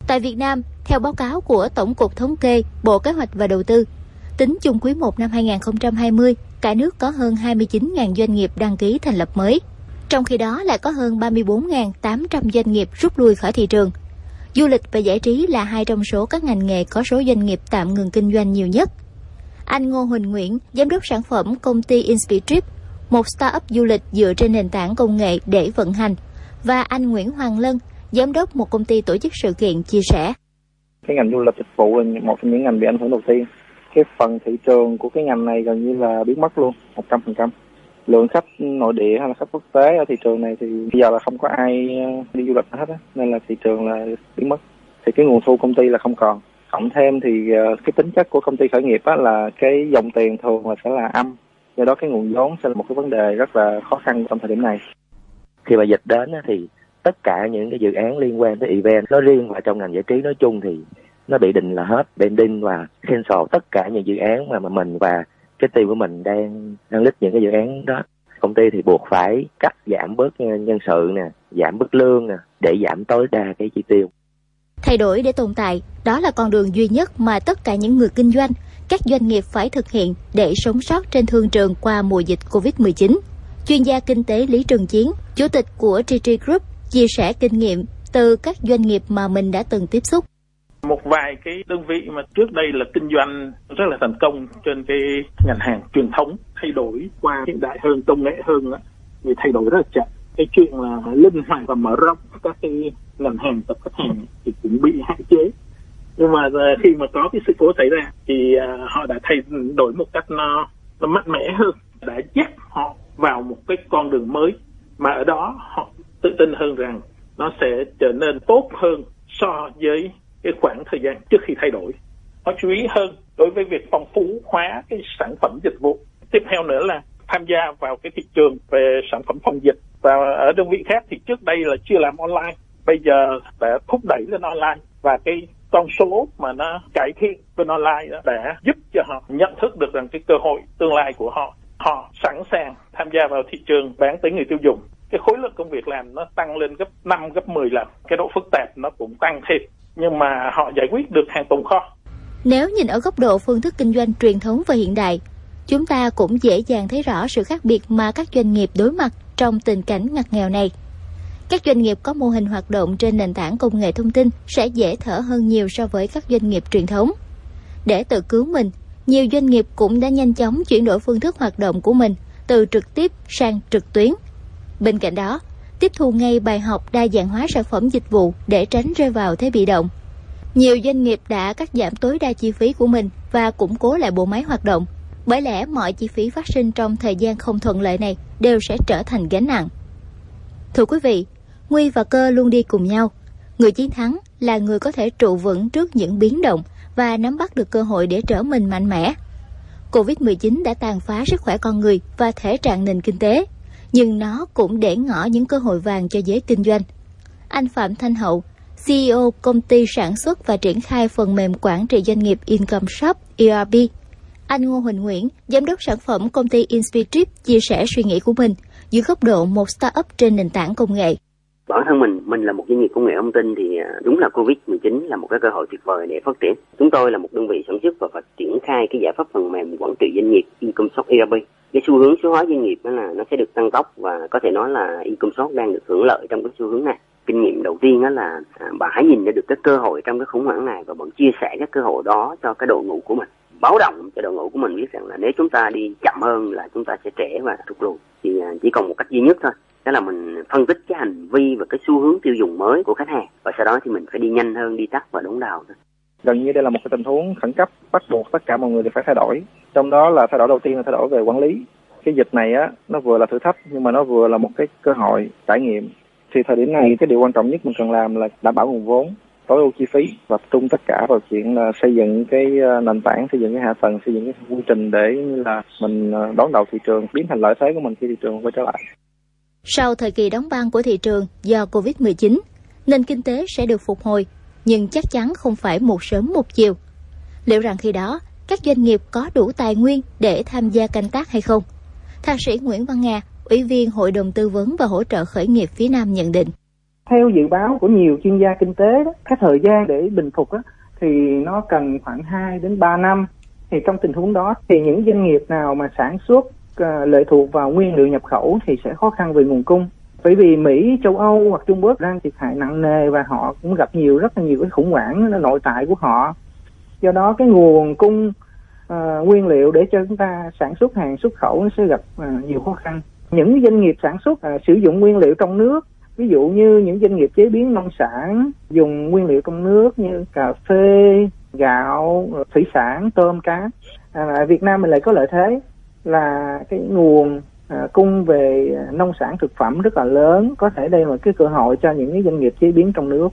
Tại Việt Nam, theo báo cáo của Tổng cục Thống kê, Bộ Kế hoạch và Đầu tư, tính chung quý 1 năm 2020 cả nước có hơn 29.000 doanh nghiệp đăng ký thành lập mới trong khi đó lại có hơn 34.800 doanh nghiệp rút lui khỏi thị trường du lịch và giải trí là hai trong số các ngành nghề có số doanh nghiệp tạm ngừng kinh doanh nhiều nhất anh Ngô Huỳnh Nguyễn, giám đốc sản phẩm công ty Inspitrip, một startup du lịch dựa trên nền tảng công nghệ để vận hành, và anh Nguyễn Hoàng Lân, giám đốc một công ty tổ chức sự kiện chia sẻ.
Cái ngành du lịch dịch vụ là một trong những ngành bị ảnh hưởng đầu tiên. Cái phần thị trường của cái ngành này gần như là biến mất luôn, 100%. Lượng khách nội địa hay là khách quốc tế ở thị trường này thì bây giờ là không có ai ờ, đi du lịch hết á, nên là thị trường là biến mất. Thì cái nguồn thu công ty là không còn. Cộng thêm thì ờ, cái tính chất của công ty khởi nghiệp á là cái dòng tiền thường là sẽ là âm. Do đó cái nguồn vốn sẽ là một cái vấn đề rất là khó khăn trong thời điểm này.
Khi mà dịch đến thì
tất cả những cái dự án liên quan tới event nói riêng và trong ngành giải trí nói chung thì nó bị định là hết bending và cancel tất cả những dự án mà mà mình và cái team của mình đang đang lít những cái dự án đó công ty thì buộc phải cắt giảm bớt nhân sự nè giảm bớt lương nè để giảm tối đa cái chi tiêu
Thay đổi để tồn tại, đó là con đường duy nhất mà tất cả những người kinh doanh, các doanh nghiệp phải thực hiện để sống sót trên thương trường qua mùa dịch Covid-19. Chuyên gia kinh tế Lý Trường Chiến, chủ tịch của TT Group, chia sẻ kinh nghiệm từ các doanh nghiệp mà mình đã từng tiếp xúc
một vài cái đơn vị mà trước đây là kinh doanh rất là thành công trên cái ngành hàng truyền thống thay đổi qua hiện đại hơn công nghệ hơn đó, thì thay đổi rất là chậm. Cái chuyện là linh hoạt và mở rộng các cái ngành hàng tập khách hàng thì cũng bị hạn chế. Nhưng mà à, khi mà có cái sự cố xảy ra thì à, họ đã thay đổi một cách nó nó mạnh mẽ hơn đã dắt họ vào một cái con đường mới mà ở đó họ tự tin hơn rằng nó sẽ trở nên tốt hơn so với cái khoảng thời gian trước khi thay đổi. Họ chú ý hơn đối với việc phong phú hóa cái sản phẩm dịch vụ. Tiếp theo nữa là tham gia vào cái thị trường về sản phẩm phòng dịch. Và ở đơn vị khác thì trước đây là chưa làm online, bây giờ đã thúc đẩy lên online. Và cái con số mà nó cải thiện bên online đó đã giúp cho họ nhận thức được rằng cái cơ hội tương lai của họ. Họ sẵn sàng tham gia vào thị trường bán tới người tiêu dùng. Cái khối lượng công việc làm nó tăng lên gấp 5 gấp 10 lần. Cái độ phức tạp nó cũng tăng thêm nhưng mà họ giải quyết được hàng tồn kho
Nếu nhìn ở góc độ phương thức kinh doanh truyền thống và hiện đại, chúng ta cũng dễ dàng thấy rõ sự khác biệt mà các doanh nghiệp đối mặt trong tình cảnh ngặt nghèo này. Các doanh nghiệp có mô hình hoạt động trên nền tảng công nghệ thông tin sẽ dễ thở hơn nhiều so với các doanh nghiệp truyền thống. Để tự cứu mình, nhiều doanh nghiệp cũng đã nhanh chóng chuyển đổi phương thức hoạt động của mình từ trực tiếp sang trực tuyến. Bên cạnh đó, tiếp thu ngay bài học đa dạng hóa sản phẩm dịch vụ để tránh rơi vào thế bị động. Nhiều doanh nghiệp đã cắt giảm tối đa chi phí của mình và củng cố lại bộ máy hoạt động. Bởi lẽ mọi chi phí phát sinh trong thời gian không thuận lợi này đều sẽ trở thành gánh nặng. Thưa quý vị, nguy và cơ luôn đi cùng nhau. Người chiến thắng là người có thể trụ vững trước những biến động và nắm bắt được cơ hội để trở mình mạnh mẽ. Covid-19 đã tàn phá sức khỏe con người và thể trạng nền kinh tế, nhưng nó cũng để ngỏ những cơ hội vàng cho giới kinh doanh. Anh Phạm Thanh Hậu, CEO công ty sản xuất và triển khai phần mềm quản trị doanh nghiệp Income Shop ERP. Anh Ngô Huỳnh Nguyễn, giám đốc sản phẩm công ty Inspitrip chia sẻ suy nghĩ của mình dưới góc độ một startup trên nền tảng công nghệ
bản thân mình mình là một doanh nghiệp công nghệ thông tin thì à, đúng là covid 19 là một cái cơ hội tuyệt vời để phát triển. Chúng tôi là một đơn vị sản xuất và phải triển khai cái giải pháp phần mềm quản trị doanh nghiệp Incomsoft ERP cái xu hướng số hóa doanh nghiệp đó là nó sẽ được tăng tốc và có thể nói là Incomsoft đang được hưởng lợi trong cái xu hướng này. Kinh nghiệm đầu tiên đó là bạn bà hãy nhìn ra được cái cơ hội trong cái khủng hoảng này và bạn chia sẻ các cơ hội đó cho cái đội ngũ của mình. Báo động cho đội ngũ của mình biết rằng là nếu chúng ta đi chậm hơn là chúng ta sẽ trễ và thụt lùi. Thì à, chỉ còn một cách duy nhất thôi đó là mình phân tích cái hành vi và cái xu hướng tiêu dùng mới của khách hàng. Và sau đó thì mình phải đi nhanh hơn, đi tắt và đúng đầu thôi.
Gần như đây là một cái tình huống khẩn cấp, bắt buộc tất cả mọi người đều phải thay đổi. Trong đó là thay đổi đầu tiên là thay đổi về quản lý. Cái dịch này á, nó vừa là thử thách, nhưng mà nó vừa là một cái cơ hội trải nghiệm. Thì thời điểm này, cái điều quan trọng nhất mình cần làm là đảm bảo nguồn vốn, tối ưu chi phí, và tập trung tất cả vào chuyện là xây dựng cái ờ, nền tảng, xây dựng cái hạ tầng, xây dựng cái quy trình để là mình ờ, đón đầu thị trường, biến thành lợi thế của mình khi thị trường quay trở lại.
Sau thời kỳ đóng băng của thị trường do Covid-19, nền kinh tế sẽ được phục hồi, nhưng chắc chắn không phải một sớm một chiều. Liệu rằng khi đó, các doanh nghiệp có đủ tài nguyên để tham gia canh tác hay không? Thạc sĩ Nguyễn Văn Nga, Ủy viên Hội đồng Tư vấn và Hỗ trợ Khởi nghiệp phía Nam nhận định.
theo dự báo của nhiều chuyên gia kinh tế đó, cái thời gian để bình phục thì nó cần khoảng 2 đến 3 năm thì trong tình huống đó thì những doanh nghiệp nào mà sản xuất À, lệ thuộc vào nguyên liệu nhập khẩu thì sẽ khó khăn về nguồn cung. Bởi vì Mỹ, châu Âu hoặc Trung Quốc đang thiệt hại nặng nề và họ cũng gặp nhiều rất là nhiều cái khủng hoảng nội tại của họ. Do đó cái nguồn cung uh, nguyên liệu để cho chúng ta sản xuất hàng xuất khẩu nó sẽ gặp uh, nhiều khó khăn. Những doanh nghiệp sản xuất uh, sử dụng nguyên liệu trong nước ví dụ như những doanh nghiệp chế biến nông sản dùng nguyên liệu trong nước như cà phê gạo thủy sản tôm cá à, Việt Nam mình lại có lợi thế là cái nguồn à, cung về à, nông sản thực phẩm rất là lớn có thể đây là cái cơ hội cho những cái doanh nghiệp chế biến trong nước.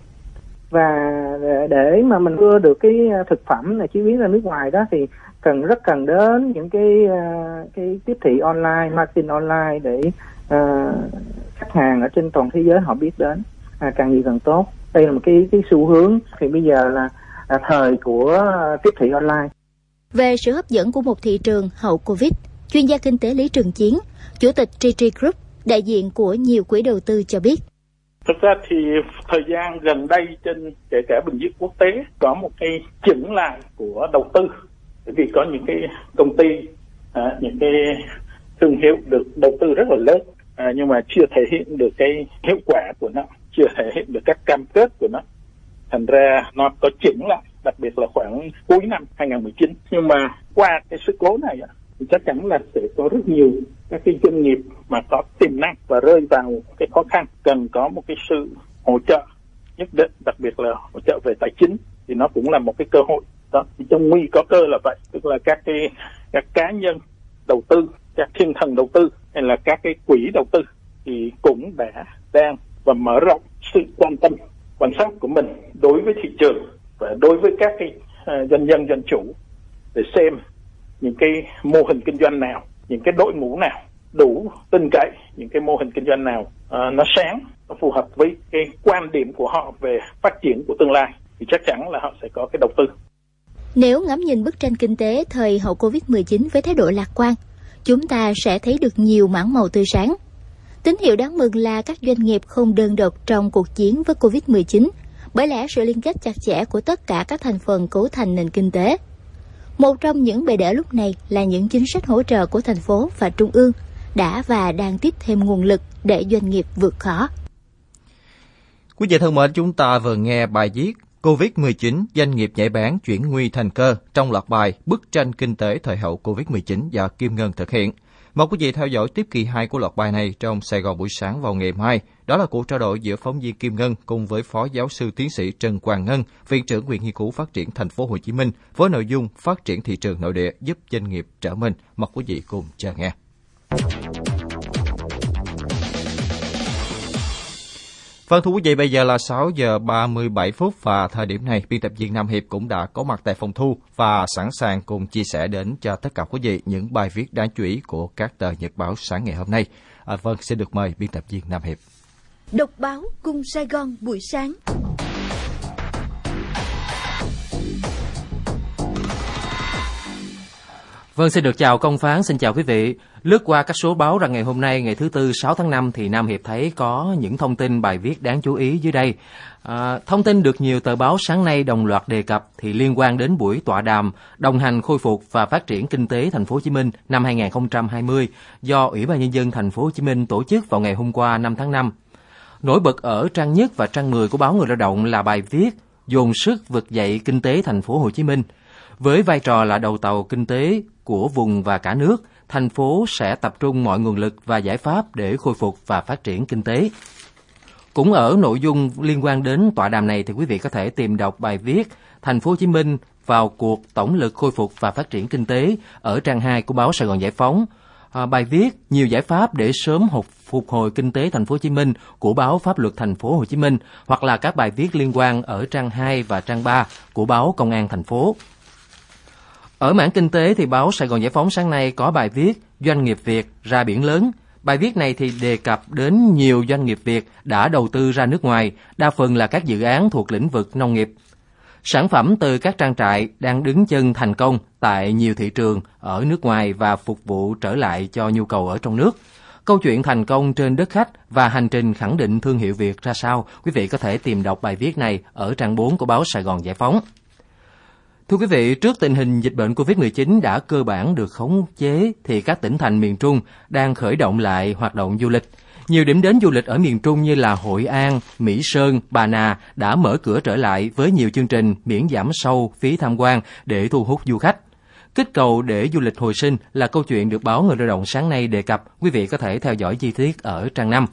Và à, để- mà mình đưa được cái à, thực phẩm này chế biến ra nước ngoài đó thì cần rất cần đến những cái cái tiếp thị online marketing online để à, khách hàng ở trên toàn thế giới họ biết đến. À, càng nhiều càng tốt. Đây là một cái cái xu hướng thì bây giờ là, là thời của tiếp thị online.
Về sự hấp dẫn của một thị trường hậu Covid, chuyên gia kinh tế Lý Trường Chiến, Chủ tịch TT Group, đại diện của nhiều quỹ đầu tư cho biết.
Thực ra thì thời gian gần đây trên kể cả bình diện quốc tế có một cái chỉnh lại của đầu tư. Bởi vì có những cái công ty à, những cái thương hiệu được đầu tư rất là lớn à, nhưng mà chưa thể hiện được cái hiệu quả của nó chưa thể hiện được các cam kết của nó. Thành ra nó có chỉnh lại đặc biệt là khoảng cuối năm 2019 nhưng mà qua cái sự cố này thì chắc chắn là sẽ có rất nhiều các cái doanh nghiệp mà có tiềm năng và rơi vào cái khó khăn cần có một cái sự hỗ trợ nhất định đặc biệt là hỗ trợ về tài chính thì nó cũng là một cái cơ hội. Đó thì trong nguy có cơ là vậy tức là các cái các cá nhân đầu tư các thiên thần đầu tư hay là các cái quỹ đầu tư thì cũng đã đang và mở rộng sự quan tâm quan sát của mình đối với thị trường và đối với các cái uh, doanh nhân doanh chủ để xem những cái mô hình kinh doanh nào những cái đội ngũ nào đủ tin cậy những cái mô hình kinh doanh nào uh, nó sáng nó phù hợp với cái quan điểm của họ về phát triển của tương lai thì chắc chắn là họ sẽ có cái đầu tư
nếu ngắm nhìn bức tranh kinh tế thời hậu Covid-19 với thái độ lạc quan, chúng ta sẽ thấy được nhiều mảng màu tươi sáng. Tín hiệu đáng mừng là các doanh nghiệp không đơn độc trong cuộc chiến với Covid-19, bởi lẽ sự liên kết chặt chẽ của tất cả các thành phần cấu thành nền kinh tế. Một trong những bề đỡ lúc này là những chính sách hỗ trợ của thành phố và trung ương đã và đang tiếp thêm nguồn lực để doanh nghiệp vượt khó.
Quý vị thân mến, chúng ta vừa nghe bài viết Covid-19, doanh nghiệp nhảy bán chuyển nguy thành cơ trong loạt bài Bức tranh kinh tế thời hậu Covid-19 do Kim Ngân thực hiện. Mời quý vị theo dõi tiếp kỳ 2 của loạt bài này trong Sài Gòn buổi sáng vào ngày mai. Đó là cuộc trao đổi giữa phóng viên Kim Ngân cùng với Phó Giáo sư Tiến sĩ Trần Quang Ngân, Viện trưởng Viện Nghiên cứu Phát triển Thành phố Hồ Chí Minh với nội dung phát triển thị trường nội địa giúp doanh nghiệp trở mình. Mời quý vị cùng chờ nghe. Vâng thưa quý vị, bây giờ là 6 giờ 37 phút và thời điểm này biên tập viên Nam Hiệp cũng đã có mặt tại phòng thu và sẵn sàng cùng chia sẻ đến cho tất cả quý vị những bài viết đáng chú ý của các tờ nhật báo sáng ngày hôm nay. À, vâng, xin được mời biên tập viên Nam Hiệp.
Độc báo Cung Sài Gòn buổi sáng.
Vâng, xin được chào công phán, xin chào quý vị. Lướt qua các số báo rằng ngày hôm nay, ngày thứ Tư 6 tháng 5 thì Nam Hiệp thấy có những thông tin bài viết đáng chú ý dưới đây. À, thông tin được nhiều tờ báo sáng nay đồng loạt đề cập thì liên quan đến buổi tọa đàm đồng hành khôi phục và phát triển kinh tế thành phố Hồ Chí Minh năm 2020 do Ủy ban nhân dân thành phố Hồ Chí Minh tổ chức vào ngày hôm qua 5 tháng 5. Nổi bật ở trang nhất và trang 10 của báo Người Lao động là bài viết dồn sức vực dậy kinh tế thành phố Hồ Chí Minh. Với vai trò là đầu tàu kinh tế của vùng và cả nước, thành phố sẽ tập trung mọi nguồn lực và giải pháp để khôi phục và phát triển kinh tế. Cũng ở nội dung liên quan đến tọa đàm này thì quý vị có thể tìm đọc bài viết Thành phố Hồ Chí Minh vào cuộc tổng lực khôi phục và phát triển kinh tế ở trang 2 của báo Sài Gòn Giải phóng. À, bài viết nhiều giải pháp để sớm phục phục hồi kinh tế thành phố Hồ Chí Minh của báo Pháp luật thành phố Hồ Chí Minh hoặc là các bài viết liên quan ở trang 2 và trang 3 của báo Công an thành phố. Ở mảng kinh tế thì báo Sài Gòn Giải phóng sáng nay có bài viết Doanh nghiệp Việt ra biển lớn. Bài viết này thì đề cập đến nhiều doanh nghiệp Việt đã đầu tư ra nước ngoài, đa phần là các dự án thuộc lĩnh vực nông nghiệp. Sản phẩm từ các trang trại đang đứng chân thành công tại nhiều thị trường ở nước ngoài và phục vụ trở lại cho nhu cầu ở trong nước. Câu chuyện thành công trên đất khách và hành trình khẳng định thương hiệu Việt ra sao, quý vị có thể tìm đọc bài viết này ở trang 4 của báo Sài Gòn Giải phóng. Thưa quý vị, trước tình hình dịch bệnh COVID-19 đã cơ bản được khống chế thì các tỉnh thành miền Trung đang khởi động lại hoạt động du lịch. Nhiều điểm đến du lịch ở miền Trung như là Hội An, Mỹ Sơn, Bà Nà đã mở cửa trở lại với nhiều chương trình miễn giảm sâu phí tham quan để thu hút du khách. Kích cầu để du lịch hồi sinh là câu chuyện được báo Người lao động sáng nay đề cập. Quý vị có thể theo dõi chi tiết ở trang 5.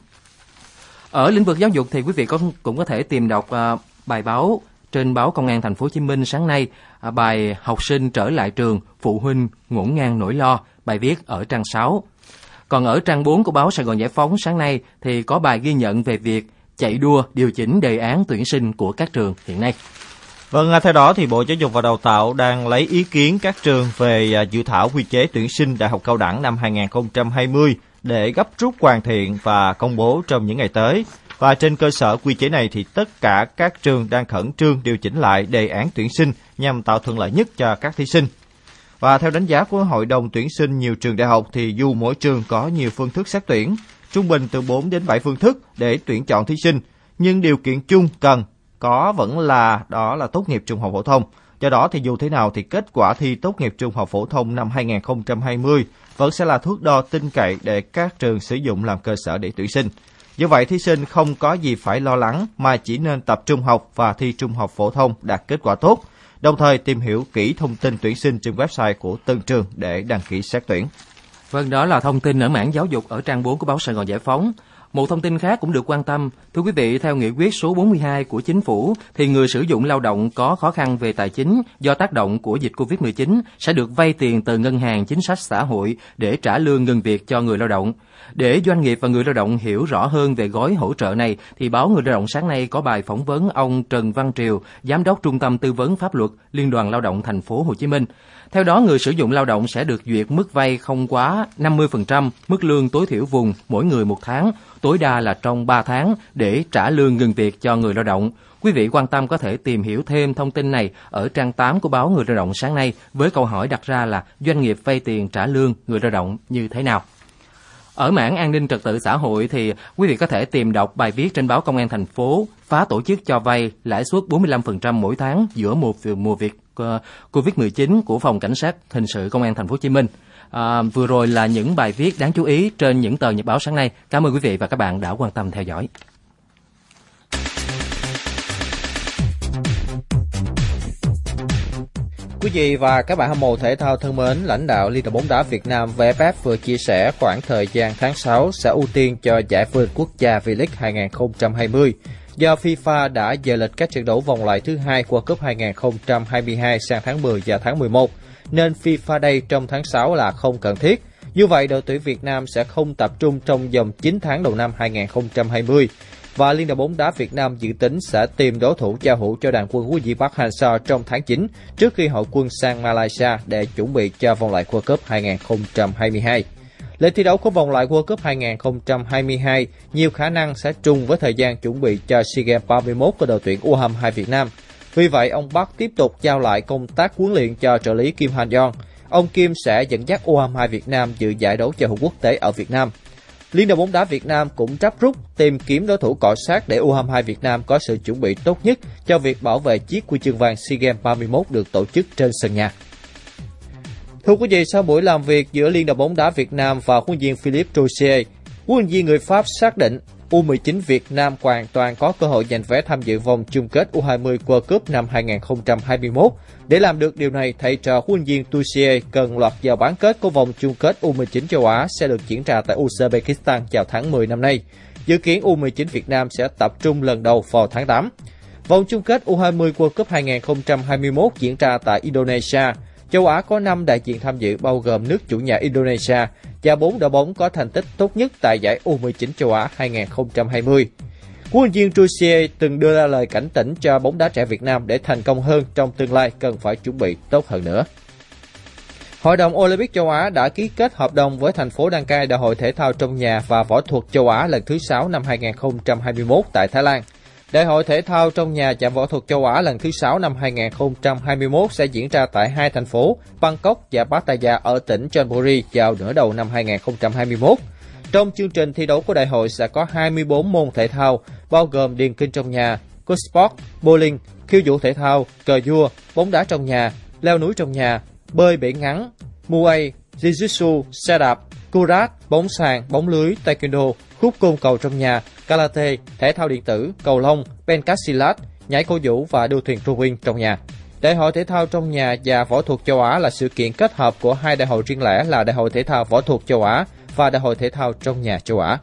Ở lĩnh vực giáo dục thì quý vị cũng có thể tìm đọc uh, bài báo trên báo Công an Thành phố Hồ Chí Minh sáng nay, à, bài học sinh trở lại trường, phụ huynh ngổn ngang nỗi lo, bài viết ở trang 6. Còn ở trang 4 của báo Sài Gòn Giải phóng sáng nay thì có bài ghi nhận về việc chạy đua điều chỉnh đề án tuyển sinh của các trường hiện nay.
Vâng, à, theo đó thì Bộ Giáo dục và Đào tạo đang lấy ý kiến các trường về à, dự thảo quy chế tuyển sinh đại học cao đẳng năm 2020 để gấp rút hoàn thiện và công bố trong những ngày tới. Và trên cơ sở quy chế này thì tất cả các trường đang khẩn trương điều chỉnh lại đề án tuyển sinh nhằm tạo thuận lợi nhất cho các thí sinh. Và theo đánh giá của Hội đồng tuyển sinh nhiều trường đại học thì dù mỗi trường có nhiều phương thức xét tuyển, trung bình từ 4 đến 7 phương thức để tuyển chọn thí sinh, nhưng điều kiện chung cần có vẫn là đó là tốt nghiệp trung học phổ thông. Do đó thì dù thế nào thì kết quả thi tốt nghiệp trung học phổ thông năm 2020 vẫn sẽ là thước đo tin cậy để các trường sử dụng làm cơ sở để tuyển sinh. Do vậy thí sinh không có gì phải lo lắng mà chỉ nên tập trung học và thi trung học phổ thông đạt kết quả tốt, đồng thời tìm hiểu kỹ thông tin tuyển sinh trên website của từng trường để đăng ký xét tuyển.
Vâng, đó là thông tin ở mảng giáo dục ở trang 4 của báo Sài Gòn Giải Phóng. Một thông tin khác cũng được quan tâm, thưa quý vị, theo nghị quyết số 42 của chính phủ thì người sử dụng lao động có khó khăn về tài chính do tác động của dịch Covid-19 sẽ được vay tiền từ ngân hàng chính sách xã hội để trả lương ngừng việc cho người lao động. Để doanh nghiệp và người lao động hiểu rõ hơn về gói hỗ trợ này thì báo Người lao động sáng nay có bài phỏng vấn ông Trần Văn Triều, giám đốc Trung tâm tư vấn pháp luật Liên đoàn Lao động thành phố Hồ Chí Minh. Theo đó, người sử dụng lao động sẽ được duyệt mức vay không quá 50% mức lương tối thiểu vùng mỗi người một tháng, tối đa là trong 3 tháng để trả lương ngừng việc cho người lao động. Quý vị quan tâm có thể tìm hiểu thêm thông tin này ở trang 8 của báo Người lao động sáng nay với câu hỏi đặt ra là doanh nghiệp vay tiền trả lương người lao động như thế nào? Ở mảng an ninh trật tự xã hội thì quý vị có thể tìm đọc bài viết trên báo Công an thành phố phá tổ chức cho vay lãi suất 45% mỗi tháng giữa mùa việc Ờ, Covid-19 của Phòng Cảnh sát Hình sự Công an thành phố Hồ Chí Minh. À, vừa rồi là những bài viết đáng chú ý trên những tờ nhật báo sáng nay. Cảm ơn quý vị và các bạn đã quan tâm theo dõi.
Quý vị và các bạn hâm mộ thể thao thân mến, lãnh đạo Liên đoàn bóng đá Việt Nam VFF vừa chia sẻ khoảng thời gian tháng 6 sẽ ưu tiên cho giải vô địch quốc gia V-League 2020 do FIFA đã dời lịch các trận đấu vòng loại thứ hai World Cup 2022 sang tháng 10 và tháng 11, nên FIFA Day trong tháng 6 là không cần thiết. Như vậy, đội tuyển Việt Nam sẽ không tập trung trong vòng 9 tháng đầu năm 2020 và Liên đoàn bóng đá Việt Nam dự tính sẽ tìm đối thủ giao hữu cho đoàn quân của Di Bắc Hansa trong tháng 9 trước khi hội quân sang Malaysia để chuẩn bị cho vòng loại World Cup 2022. Lễ thi đấu của vòng loại World Cup 2022 nhiều khả năng sẽ trùng với thời gian chuẩn bị cho SEA Games 31 của đội tuyển U22 Việt Nam. Vì vậy, ông Park tiếp tục giao lại công tác huấn luyện cho trợ lý Kim Han Yong. Ông Kim sẽ dẫn dắt U22 Việt Nam dự giải đấu giao hữu quốc tế ở Việt Nam. Liên đoàn bóng đá Việt Nam cũng trắp rút tìm kiếm đối thủ cọ sát để U22 Việt Nam có sự chuẩn bị tốt nhất cho việc bảo vệ chiếc huy chương vàng SEA Games 31 được tổ chức trên sân nhà. Thưa quý vị, sau buổi làm việc giữa Liên đoàn bóng đá Việt Nam và huấn viên Philippe Troussier, huấn viên người Pháp xác định U19 Việt Nam hoàn toàn có cơ hội giành vé tham dự vòng chung kết U20 World Cup năm 2021. Để làm được điều này, thầy trò huấn viên Toussier cần loạt vào bán kết của vòng chung kết U19 châu Á sẽ được diễn ra tại Uzbekistan vào tháng 10 năm nay. Dự kiến U19 Việt Nam sẽ tập trung lần đầu vào tháng 8. Vòng chung kết U20 World Cup 2021 diễn ra tại Indonesia. Châu Á có 5 đại diện tham dự, bao gồm nước chủ nhà Indonesia, và 4 đội bóng có thành tích tốt nhất tại giải U19 châu Á 2020. Huấn viên Trussier từng đưa ra lời cảnh tỉnh cho bóng đá trẻ Việt Nam để thành công hơn, trong tương lai cần phải chuẩn bị tốt hơn nữa. Hội đồng Olympic châu Á đã ký kết hợp đồng với thành phố đăng cai Đại hội thể thao trong nhà và võ thuật châu Á lần thứ 6 năm 2021 tại Thái Lan. Đại hội thể thao trong nhà chạm võ thuật châu Á lần thứ 6 năm 2021 sẽ diễn ra tại hai thành phố Bangkok và Pattaya ở tỉnh Chonburi vào nửa đầu năm 2021. Trong chương trình thi đấu của đại hội sẽ có 24 môn thể thao, bao gồm điền kinh trong nhà, go sport, bowling, khiêu vũ thể thao, cờ vua, bóng đá trong nhà, leo núi trong nhà, bơi biển ngắn, muay, jiu-jitsu, xe đạp, kurat, bóng sàn, bóng lưới, taekwondo, khúc côn cầu trong nhà, karate, thể thao điện tử, cầu lông, pencasilat, nhảy cô vũ và đua thuyền rowing trong nhà. Đại hội thể thao trong nhà và võ thuật châu Á là sự kiện kết hợp của hai đại hội riêng lẻ là Đại hội thể thao võ thuật châu Á và Đại hội thể thao trong nhà châu Á.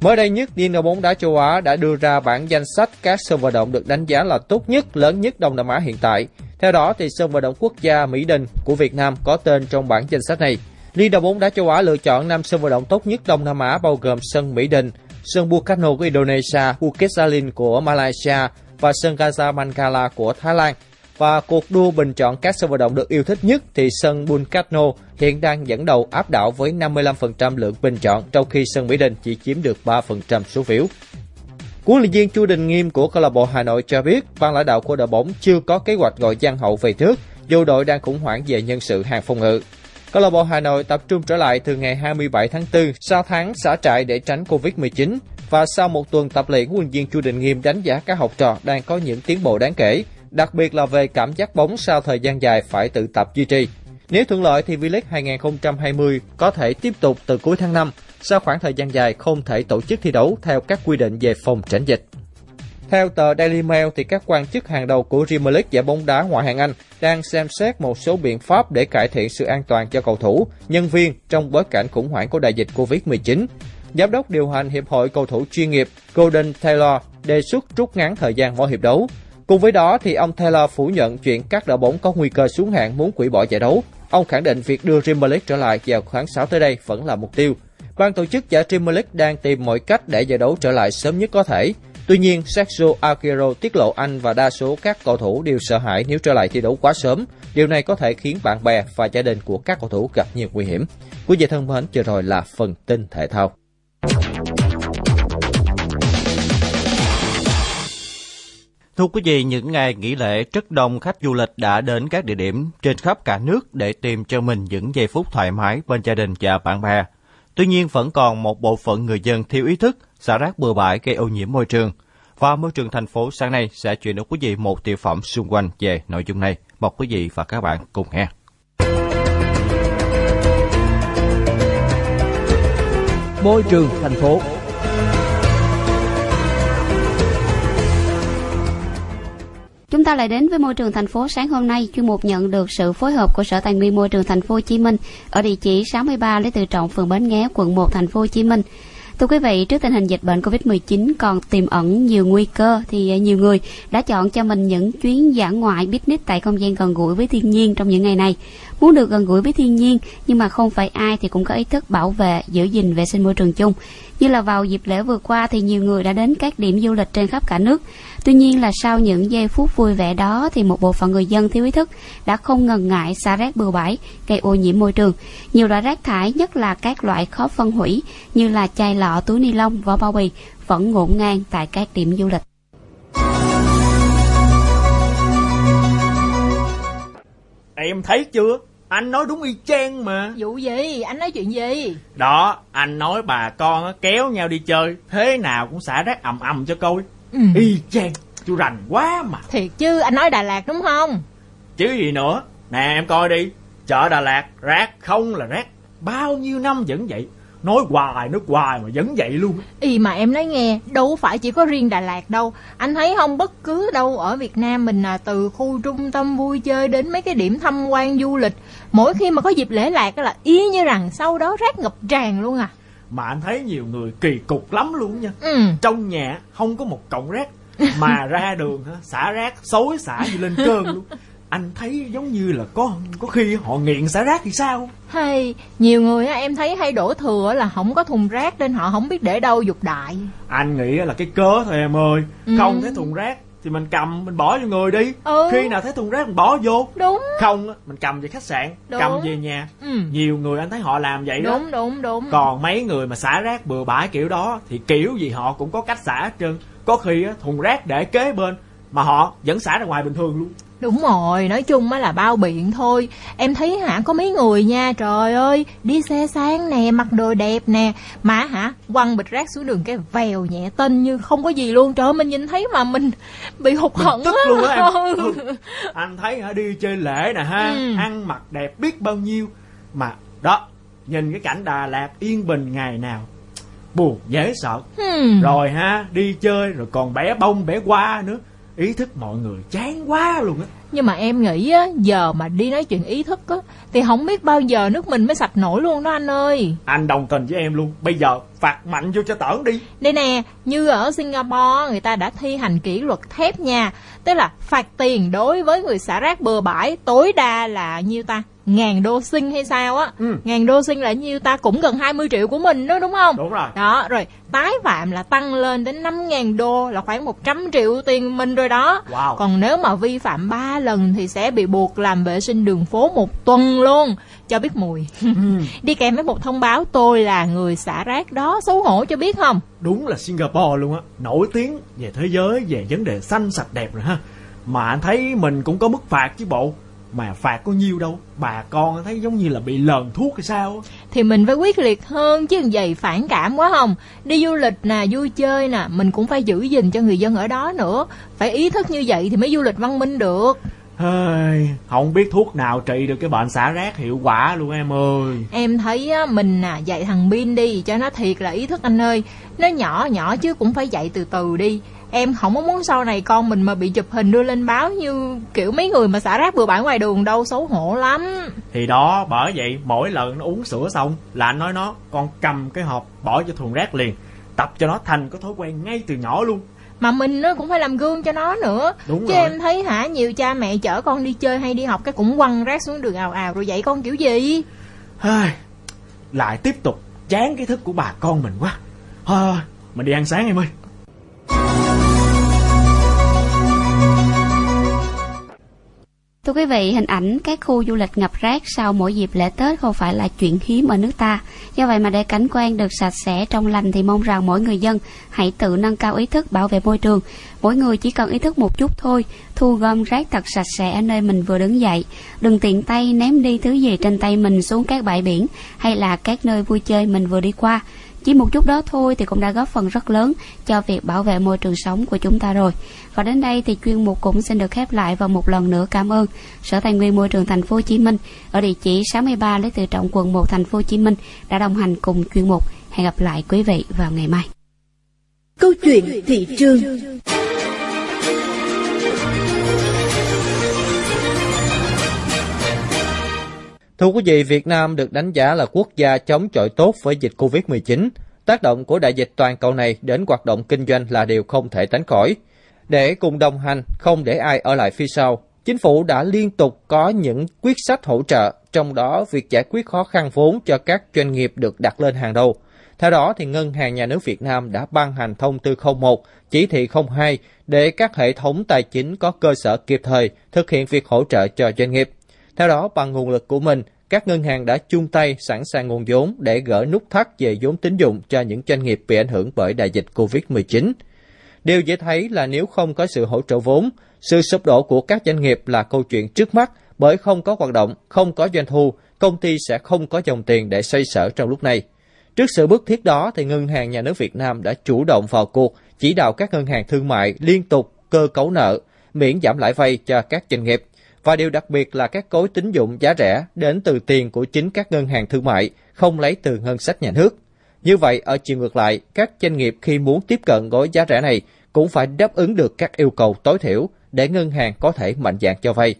Mới đây nhất, Liên đoàn bóng đá châu Á đã đưa ra bản danh sách các sân vận động được đánh giá là tốt nhất, lớn nhất Đông Nam Á hiện tại. Theo đó, thì sân vận động quốc gia Mỹ Đình của Việt Nam có tên trong bản danh sách này. Liên đoàn bóng đá châu Á lựa chọn năm sân vận động tốt nhất Đông Nam Á bao gồm sân Mỹ Đình, sân Bukano của Indonesia, Bukit Jalil của Malaysia và sân Gaza Mangala của Thái Lan. Và cuộc đua bình chọn các sân vận động được yêu thích nhất thì sân Bukano hiện đang dẫn đầu áp đảo với 55% lượng bình chọn, trong khi sân Mỹ Đình chỉ chiếm được 3% số phiếu. Huấn luyện viên Chu Đình Nghiêm của câu lạc bộ Hà Nội cho biết, ban lãnh đạo của đội bóng chưa có kế hoạch gọi Giang Hậu về trước, dù đội đang khủng hoảng về nhân sự hàng phòng ngự. Câu lạc bộ Hà Nội tập trung trở lại từ ngày 27 tháng 4 sau tháng xả trại để tránh Covid-19 và sau một tuần tập luyện, huấn luyện viên Chu Đình Nghiêm đánh giá các học trò đang có những tiến bộ đáng kể, đặc biệt là về cảm giác bóng sau thời gian dài phải tự tập duy trì. Nếu thuận lợi thì V-League 2020 có thể tiếp tục từ cuối tháng 5 sau khoảng thời gian dài không thể tổ chức thi đấu theo các quy định về phòng tránh dịch. Theo tờ Daily Mail thì các quan chức hàng đầu của Premier League giải bóng đá ngoại hạng Anh đang xem xét một số biện pháp để cải thiện sự an toàn cho cầu thủ, nhân viên trong bối cảnh khủng hoảng của đại dịch Covid-19. Giám đốc điều hành Hiệp hội cầu thủ chuyên nghiệp Golden Taylor đề xuất rút ngắn thời gian mỗi hiệp đấu. Cùng với đó thì ông Taylor phủ nhận chuyện các đội bóng có nguy cơ xuống hạng muốn hủy bỏ giải đấu. Ông khẳng định việc đưa Premier League trở lại vào tháng 6 tới đây vẫn là mục tiêu. Ban tổ chức giải Premier League đang tìm mọi cách để giải đấu trở lại sớm nhất có thể. Tuy nhiên, Sergio Aguero tiết lộ anh và đa số các cầu thủ đều sợ hãi nếu trở lại thi đấu quá sớm. Điều này có thể khiến bạn bè và gia đình của các cầu thủ gặp nhiều nguy hiểm. Quý vị thân mến, chờ rồi là phần tin thể thao. Thưa quý vị, những ngày nghỉ lễ rất đông khách du lịch đã đến các địa điểm trên khắp cả nước để tìm cho mình những giây phút thoải mái bên gia đình và bạn bè. Tuy nhiên vẫn còn một bộ phận người dân thiếu ý thức, xả rác bừa bãi gây ô nhiễm môi trường. Và môi trường thành phố sáng nay sẽ chuyển đến quý vị một tiểu phẩm xung quanh về nội dung này. Mời quý vị và các bạn cùng nghe.
Môi trường thành phố
Chúng ta lại đến với môi trường thành phố sáng hôm nay, chuyên mục nhận được sự phối hợp của Sở Tài nguyên Môi trường thành phố Hồ Chí Minh ở địa chỉ 63 Lý Tự Trọng, phường Bến Nghé, quận 1, thành phố Hồ Chí Minh. Thưa quý vị, trước tình hình dịch bệnh Covid-19 còn tiềm ẩn nhiều nguy cơ thì nhiều người đã chọn cho mình những chuyến dã ngoại picnic tại không gian gần gũi với thiên nhiên trong những ngày này. Muốn được gần gũi với thiên nhiên nhưng mà không phải ai thì cũng có ý thức bảo vệ, giữ gìn vệ sinh môi trường chung. Như là vào dịp lễ vừa qua thì nhiều người đã đến các điểm du lịch trên khắp cả nước. Tuy nhiên là sau những giây phút vui vẻ đó thì một bộ phận người dân thiếu ý thức đã không ngần ngại xả rác bừa bãi, gây ô nhiễm môi trường. Nhiều loại rác thải, nhất là các loại khó phân hủy như là chai lọ, túi ni lông, vỏ bao bì vẫn ngổn ngang tại các điểm du lịch.
Em thấy chưa? Anh nói đúng y chang mà
Vụ gì? Anh nói chuyện gì?
Đó, anh nói bà con kéo nhau đi chơi Thế nào cũng xả rác ầm ầm cho coi ừ. Y chang, chú rành quá mà.
Thiệt chứ, anh nói Đà Lạt đúng không?
Chứ gì nữa. Nè em coi đi. Chợ Đà Lạt, rác không là rác. Bao nhiêu năm vẫn vậy? Nói hoài nói hoài mà vẫn vậy luôn.
Y mà em nói nghe đâu phải chỉ có riêng đà lạt đâu. Anh thấy không bất cứ đâu ở việt nam mình là từ khu trung tâm vui chơi đến mấy cái điểm tham quan du lịch mỗi khi mà có dịp lễ lạc là y như rằng sau đó rác ngập tràn luôn à
mà anh thấy nhiều người kỳ cục lắm luôn nha.
Ừ.
trong nhà không có một cọng rác. Mà ra đường xả rác xối xả như lên cơn luôn. Anh thấy giống như là có có khi họ nghiện xả rác thì sao?
Hay nhiều người á em thấy hay đổ thừa là không có thùng rác nên họ không biết để đâu dục đại.
Anh nghĩ là cái cớ thôi em ơi. Ừ. không thấy thùng rác thì mình cầm mình bỏ vô người đi.
Ừ.
khi nào thấy thùng rác mình bỏ vô.
Đúng.
Không mình cầm về khách sạn đúng. cầm về nhà. Ừ. nhiều người anh thấy họ làm vậy
đúng,
đó.
Đúng đúng đúng.
Còn mấy người mà xả rác bừa bãi kiểu đó thì kiểu gì họ cũng có cách xả hết trơn. Có khi á, thùng rác để kế bên mà họ vẫn xả ra ngoài bình thường luôn
Đúng rồi, nói chung á là bao biện thôi. Em thấy hả có mấy người nha Trời ơi, đi xe sáng nè Mặc đồ đẹp nè. Mà hả, quăng bịch rác xuống đường cái vèo nhẹ tinh Như không có gì luôn. Trời ơi, mình nhìn thấy mà mình bị hụt hẫng
tức luôn á em. Ừ. Anh thấy hả đi chơi lễ nè ha ừ. Ăn mặc đẹp biết bao nhiêu. Mà đó, nhìn cái cảnh Đà Lạt yên bình ngày nào Buồn dễ sợ.
Hmm.
Rồi ha, đi chơi rồi còn bẻ bông bẻ hoa nữa ý thức mọi người chán quá luôn á.
Nhưng mà em nghĩ á giờ mà đi nói chuyện ý thức á thì không biết bao giờ nước mình mới sạch nổi luôn đó anh ơi.
Anh đồng tình với em luôn. Bây giờ phạt mạnh vô cho tởn đi.
Đây nè như ở singapore người ta đã thi hành kỷ luật thép nha. Tức là phạt tiền đối với người xả rác bừa bãi tối đa là nhiêu ta? Ngàn đô sinh hay sao á? Ừ. ngàn đô sinh là nhiêu ta? Cũng gần 20 triệu của mình đó đúng không?
Đúng rồi.
Đó rồi tái phạm là tăng lên đến 5 ngàn đô là khoảng 100 triệu tiền mình rồi đó.
Wow.
còn nếu mà vi phạm 3 lần thì sẽ bị buộc làm vệ sinh đường phố một tuần luôn cho biết mùi. Đi kèm với một thông báo tôi là người xả rác đó xấu hổ cho biết không?
Đúng là singapore luôn á. Nổi tiếng về thế giới về vấn đề xanh sạch đẹp rồi ha. Mà anh thấy mình cũng có mức phạt chứ bộ. Mà phạt có nhiêu đâu. Bà con thấy giống như là bị lờn thuốc hay sao
thì mình phải quyết liệt hơn chứ vậy phản cảm quá không? Đi du lịch nè vui chơi nè mình cũng phải giữ gìn cho người dân ở đó nữa. Phải ý thức như vậy thì mới du lịch văn minh được
không biết thuốc nào trị được cái bệnh xả rác hiệu quả luôn em ơi.
Em thấy á, mình à, dạy thằng Bin đi cho nó thiệt là ý thức anh ơi. Nó nhỏ nhỏ chứ cũng phải dạy từ từ đi. Em không có muốn sau này con mình mà bị chụp hình đưa lên báo như kiểu mấy người mà xả rác bừa bãi ngoài đường đâu xấu hổ lắm.
Thì đó bởi vậy mỗi lần nó uống sữa xong là anh nói nó con cầm cái hộp bỏ cho thùng rác liền Tập cho nó thành có thói quen ngay từ nhỏ luôn
mà mình nó cũng phải làm gương cho nó nữa.
Đúng
chứ
rồi.
em thấy hả nhiều cha mẹ chở con đi chơi hay đi học cái cũng quăng rác xuống đường ào ào rồi dạy con kiểu gì?
Lại tiếp tục chán cái thức của bà con mình quá. Thôi, mình đi ăn sáng em ơi
Thưa quý vị, hình ảnh các khu du lịch ngập rác sau mỗi dịp lễ Tết không phải là chuyện hiếm ở nước ta. Do vậy mà để cảnh quan được sạch sẽ trong lành thì mong rằng mỗi người dân hãy tự nâng cao ý thức bảo vệ môi trường. Mỗi người chỉ cần ý thức một chút thôi, thu gom rác thật sạch sẽ ở nơi mình vừa đứng dậy. Đừng tiện tay ném đi thứ gì trên tay mình xuống các bãi biển hay là các nơi vui chơi mình vừa đi qua. Chỉ một chút đó thôi thì cũng đã góp phần rất lớn cho việc bảo vệ môi trường sống của chúng ta rồi. Và đến đây thì chuyên mục cũng xin được khép lại và một lần nữa cảm ơn Sở Tài nguyên Môi trường Thành phố Hồ Chí Minh ở địa chỉ 63 Lý Tự Trọng, quận 1 Thành phố Hồ Chí Minh đã đồng hành cùng chuyên mục. Hẹn gặp lại quý vị vào ngày mai.
Câu chuyện thị trường
Thưa quý vị, Việt Nam được đánh giá là quốc gia chống chọi tốt với dịch Covid-19. Tác động của đại dịch toàn cầu này đến hoạt động kinh doanh là điều không thể tránh khỏi. Để cùng đồng hành, không để ai ở lại phía sau, chính phủ đã liên tục có những quyết sách hỗ trợ, trong đó việc giải quyết khó khăn vốn cho các doanh nghiệp được đặt lên hàng đầu. Theo đó, thì Ngân hàng Nhà nước Việt Nam đã ban hành thông tư 01, chỉ thị 02 để các hệ thống tài chính có cơ sở kịp thời thực hiện việc hỗ trợ cho doanh nghiệp. Theo đó, bằng nguồn lực của mình, các ngân hàng đã chung tay sẵn sàng nguồn vốn để gỡ nút thắt về vốn tín dụng cho những doanh nghiệp bị ảnh hưởng bởi đại dịch COVID-19. Điều dễ thấy là nếu không có sự hỗ trợ vốn, sự sụp đổ của các doanh nghiệp là câu chuyện trước mắt bởi không có hoạt động, không có doanh thu, công ty sẽ không có dòng tiền để xoay sở trong lúc này. Trước sự bức thiết đó, thì Ngân hàng Nhà nước Việt Nam đã chủ động vào cuộc, chỉ đạo các ngân hàng thương mại liên tục cơ cấu nợ, miễn giảm lãi vay cho các doanh nghiệp. Và điều đặc biệt là các cối tín dụng giá rẻ đến từ tiền của chính các ngân hàng thương mại, không lấy từ ngân sách nhà nước. Như vậy, ở chiều ngược lại, các doanh nghiệp khi muốn tiếp cận gói giá rẻ này cũng phải đáp ứng được các yêu cầu tối thiểu để ngân hàng có thể mạnh dạn cho vay.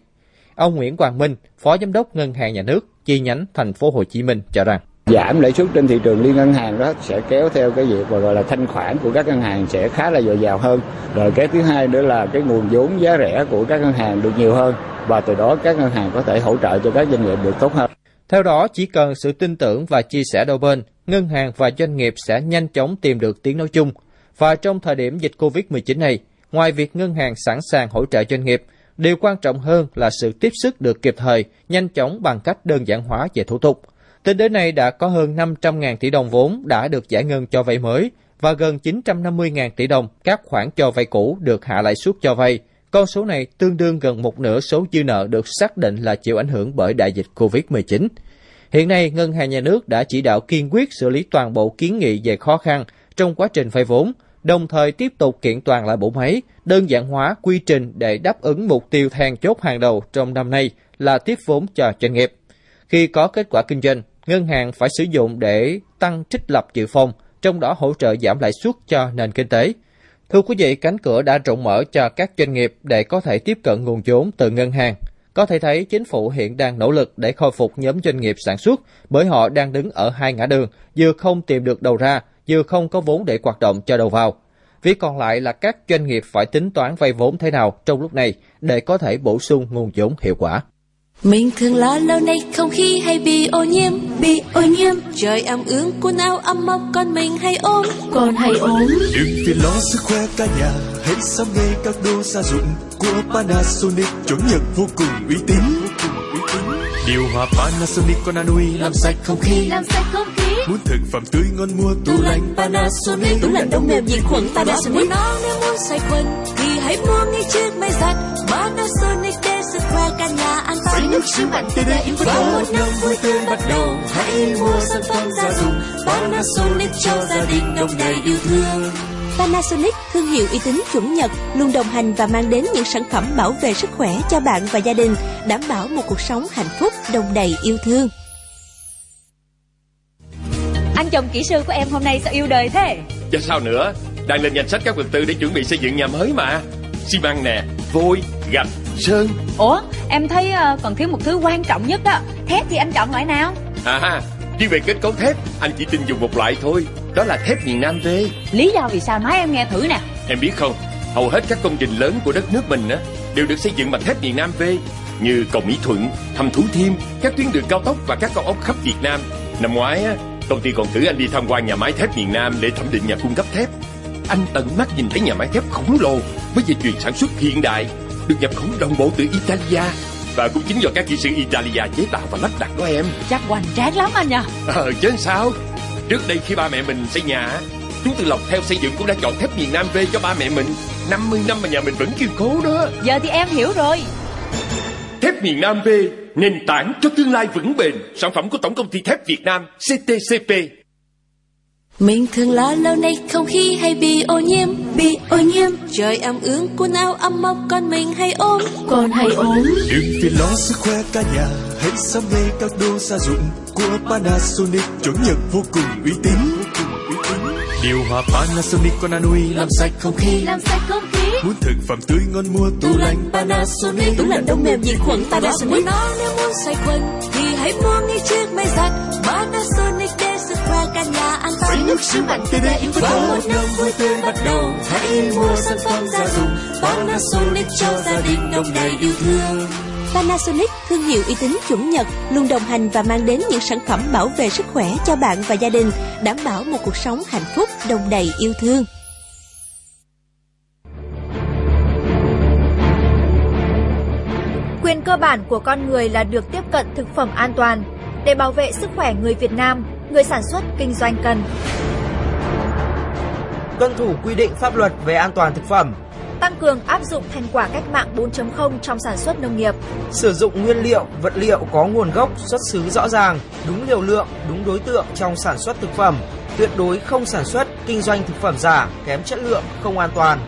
Ông Nguyễn Quang Minh, Phó Giám đốc Ngân hàng Nhà nước, chi nhánh thành phố Hồ Chí Minh cho rằng
giảm lãi suất trên thị trường liên ngân hàng đó sẽ kéo theo cái việc mà gọi là thanh khoản của các ngân hàng sẽ khá là dồi dào hơn rồi cái thứ hai nữa là cái nguồn vốn giá rẻ của các ngân hàng được nhiều hơn và từ đó các ngân hàng có thể hỗ trợ cho các doanh nghiệp được tốt hơn
Theo đó, chỉ cần sự tin tưởng và chia sẻ đôi bên, ngân hàng và doanh nghiệp sẽ nhanh chóng tìm được tiếng nói chung. Và trong thời điểm dịch COVID-19 này, ngoài việc ngân hàng sẵn sàng hỗ trợ doanh nghiệp, điều quan trọng hơn là sự tiếp sức được kịp thời, nhanh chóng bằng cách đơn giản hóa về thủ tục. Tính đến nay đã có hơn 500.000 tỷ đồng vốn đã được giải ngân cho vay mới và gần 950.000 tỷ đồng các khoản cho vay cũ được hạ lãi suất cho vay. Con số này tương đương gần một nửa số dư nợ được xác định là chịu ảnh hưởng bởi đại dịch COVID-19. Hiện nay, Ngân hàng Nhà nước đã chỉ đạo kiên quyết xử lý toàn bộ kiến nghị về khó khăn trong quá trình vay vốn, đồng thời tiếp tục kiện toàn lại bộ máy, đơn giản hóa quy trình để đáp ứng mục tiêu then chốt hàng đầu trong năm nay là tiếp vốn cho doanh nghiệp. Khi có kết quả kinh doanh, ngân hàng phải sử dụng để tăng trích lập dự phòng, trong đó hỗ trợ giảm lãi suất cho nền kinh tế. Thưa quý vị, cánh cửa đã rộng mở cho các doanh nghiệp để có thể tiếp cận nguồn vốn từ ngân hàng. Có thể thấy chính phủ hiện đang nỗ lực để khôi phục nhóm doanh nghiệp sản xuất bởi họ đang đứng ở hai ngã đường, vừa không tìm được đầu ra, vừa không có vốn để hoạt động cho đầu vào. Việc còn lại là các doanh nghiệp phải tính toán vay vốn thế nào trong lúc này để có thể bổ sung nguồn vốn hiệu quả.
Mình thường lo lâu nay không khí hay bị ô nhiễm, bị ô nhiễm. Trời ẩm ướt, quần áo ấm mốc, còn mình hay ốm, còn hay ốm.
Đừng phiền lo sức khỏe cả nhà, hãy sắm ngay các đồ gia dụng của Panasonic. Chuẩn Nhật vô cùng uy tín. Điều hòa Panasonic con Anui làm sạch không khí.
Làm sạch không khí.
Muốn thực phẩm tươi ngon mua tủ lạnh Panasonic.
Tủ lạnh đông mềm diệt khuẩn Panasonic. Muốn nó nếu muốn sạch khuẩn. Thì hãy mua ngay chiếc máy giặt Panasonic để sức khỏe cả nhà an toàn
Với nước siêu mạnh tê đê Và một năm vui tươi bắt đầu. Hãy mua sản phẩm gia dụng Panasonic cho gia đình đông đầy yêu thương.
Panasonic, thương hiệu uy tín chuẩn Nhật, luôn đồng hành và mang đến những sản phẩm bảo vệ sức khỏe cho bạn và gia đình, đảm bảo một cuộc sống hạnh phúc, đồng đầy yêu thương.
Anh chồng kỹ sư của em hôm nay sao yêu đời thế?
Chứ sao nữa, đang lên danh sách các vật tư để chuẩn bị xây dựng nhà mới mà. Xi măng nè, vôi, gạch, sơn.
Ủa, em thấy uh, còn thiếu một thứ quan trọng nhất á. Thép thì anh chọn loại nào?
À, riêng về kết cấu thép, anh chỉ tin dùng một loại thôi. Đó là thép miền Nam V.
Lý do vì sao nói em nghe thử nè.
Em biết không, hầu hết các công trình lớn của đất nước mình á đều được xây dựng bằng thép miền Nam V như cầu Mỹ Thuận, Thăm Thủ Thiêm, các tuyến đường cao tốc và các cao ốc khắp Việt Nam. Năm ngoái á, công ty còn cử anh đi tham quan nhà máy thép miền Nam để thẩm định nhà cung cấp thép. Anh tận mắt nhìn thấy nhà máy thép khổng lồ với dây chuyền sản xuất hiện đại, được nhập khẩu đồng bộ từ Italia và cũng chính do các kỹ sư Italia chế tạo và lắp đặt đó em.
Chắc hoành tráng lắm anh nhờ.
Ờ chứ sao? Trước đây khi ba mẹ mình xây nhà, chúng từ Lộc theo xây dựng cũng đã chọn thép miền Nam về cho ba mẹ mình. 50 năm mà nhà mình vẫn kiên cố đó.
Giờ thì em hiểu rồi.
Thép miền Nam V, nền tảng cho tương lai vững bền. Sản phẩm của Tổng công ty thép Việt Nam CTCP.
Mình thường lo lâu nay không khí hay bị ô nhiễm, bị ô nhiễm. Trời ẩm ướt, quần áo ấm mốc, con mình hay ốm, con hay ốm.
Đừng phiền lo sức khỏe cả nhà Hãy sắm ngay các đồ gia dụng Của Panasonic. Chuẩn Nhật vô cùng uy tín. Điều hòa Panasonic con Anui làm sạch không khí.
Làm sạch không khí.
Muốn thực phẩm tươi ngon mua tủ lạnh Panasonic.
Tủ lạnh đông mềm diệt khuẩn Panasonic. Nó nếu muốn sạch khuẩn Thì hãy mua ngay chiếc máy giặt Panasonic để khỏe cả nhà an toàn.
Với nước siêu mạnh tê đê Và một năm vui tươi bắt đầu. Hãy mua sản phẩm gia dụng. Panasonic cho gia đình đông đầy yêu thương.
Panasonic, thương hiệu uy tín chuẩn Nhật, luôn đồng hành và mang đến những sản phẩm bảo vệ sức khỏe cho bạn và gia đình, đảm bảo một cuộc sống hạnh phúc, đồng đầy yêu thương.
Quyền cơ bản của con người là được tiếp cận thực phẩm an toàn. Để bảo vệ sức khỏe người Việt Nam, người sản xuất kinh doanh cần
tuân thủ quy định pháp luật về an toàn thực phẩm,
tăng cường áp dụng thành quả cách mạng 4.0 trong sản xuất nông nghiệp,
sử dụng nguyên liệu, vật liệu có nguồn gốc, xuất xứ rõ ràng, đúng liều lượng, đúng đối tượng trong sản xuất thực phẩm, tuyệt đối không sản xuất, kinh doanh thực phẩm giả, kém chất lượng, không an toàn.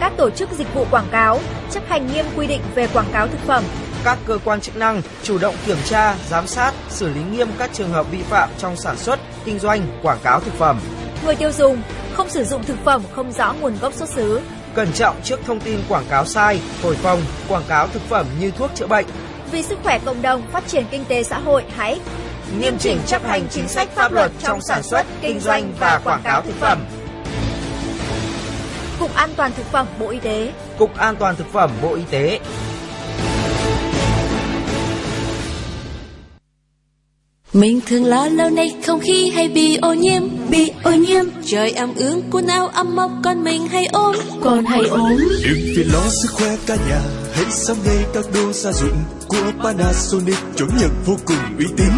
Các tổ chức dịch vụ quảng cáo chấp hành nghiêm quy định về quảng cáo thực phẩm.
Các cơ quan chức năng chủ động kiểm tra, giám sát, xử lý nghiêm các trường hợp vi phạm trong sản xuất, kinh doanh, quảng cáo thực phẩm.
Người tiêu dùng không sử dụng thực phẩm không rõ nguồn gốc xuất xứ,
cẩn trọng trước thông tin quảng cáo sai, thổi phồng, quảng cáo thực phẩm như thuốc chữa bệnh.
Vì sức khỏe cộng đồng, phát triển kinh tế xã hội, hãy
nghiêm chỉnh chấp hành chính sách pháp luật trong sản xuất, kinh doanh và quảng cáo thực phẩm.
Cục An toàn thực phẩm Bộ Y tế.
Cục An toàn thực phẩm Bộ Y tế.
Mình thường lo lâu nay không khí hay bị ô nhiễm, bị ô nhiễm. Trời ẩm ướt, quần áo ấm mốc, con mình hay ốm, con hay ốm.
Đừng phiền lo sức khỏe cả nhà, hãy sắm ngay các đồ gia dụng của Panasonic chuẩn Nhật vô cùng uy tín.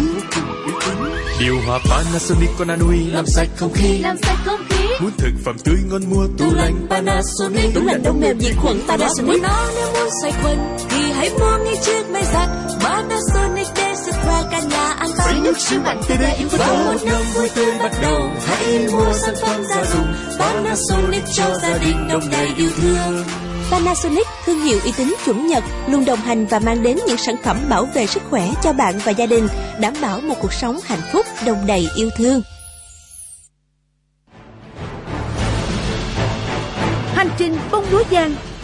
Điều hòa Panasonic con Anui làm sạch không khí.
Làm sạch không khí.
Muốn thực phẩm tươi ngon mua tủ lạnh Panasonic.
Tủ lạnh đông mềm diệt khuẩn Panasonic. Nó nếu muốn sạch khuẩn thì hãy mua ngay chiếc máy giặt Panasonic để khỏe cả nhà an toàn.
Với nước siêu mạnh tê đê và một năm vui tươi bắt đầu. Hãy mua sản phẩm gia dụng Panasonic cho gia đình đông đầy yêu thương.
Panasonic, thương hiệu uy tín chuẩn Nhật, luôn đồng hành và mang đến những sản phẩm bảo vệ sức khỏe cho bạn và gia đình, đảm bảo một cuộc sống hạnh phúc, đồng đầy yêu thương.
Hành trình bông lúa giang,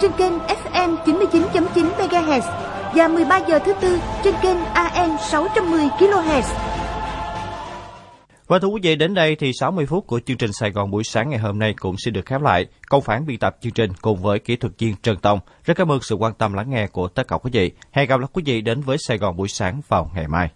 trên kênh FM 99.9 MHz và 13 giờ thứ tư trên kênh AM 610 kHz.
Và thưa quý vị, đến đây thì 60 phút của chương trình Sài Gòn buổi sáng ngày hôm nay cũng xin được khép lại. Công phản biên tập chương trình cùng với kỹ thuật viên Trần Tông. Rất cảm ơn sự quan tâm lắng nghe của tất cả quý vị. Hẹn gặp lại quý vị đến với Sài Gòn buổi sáng vào ngày mai.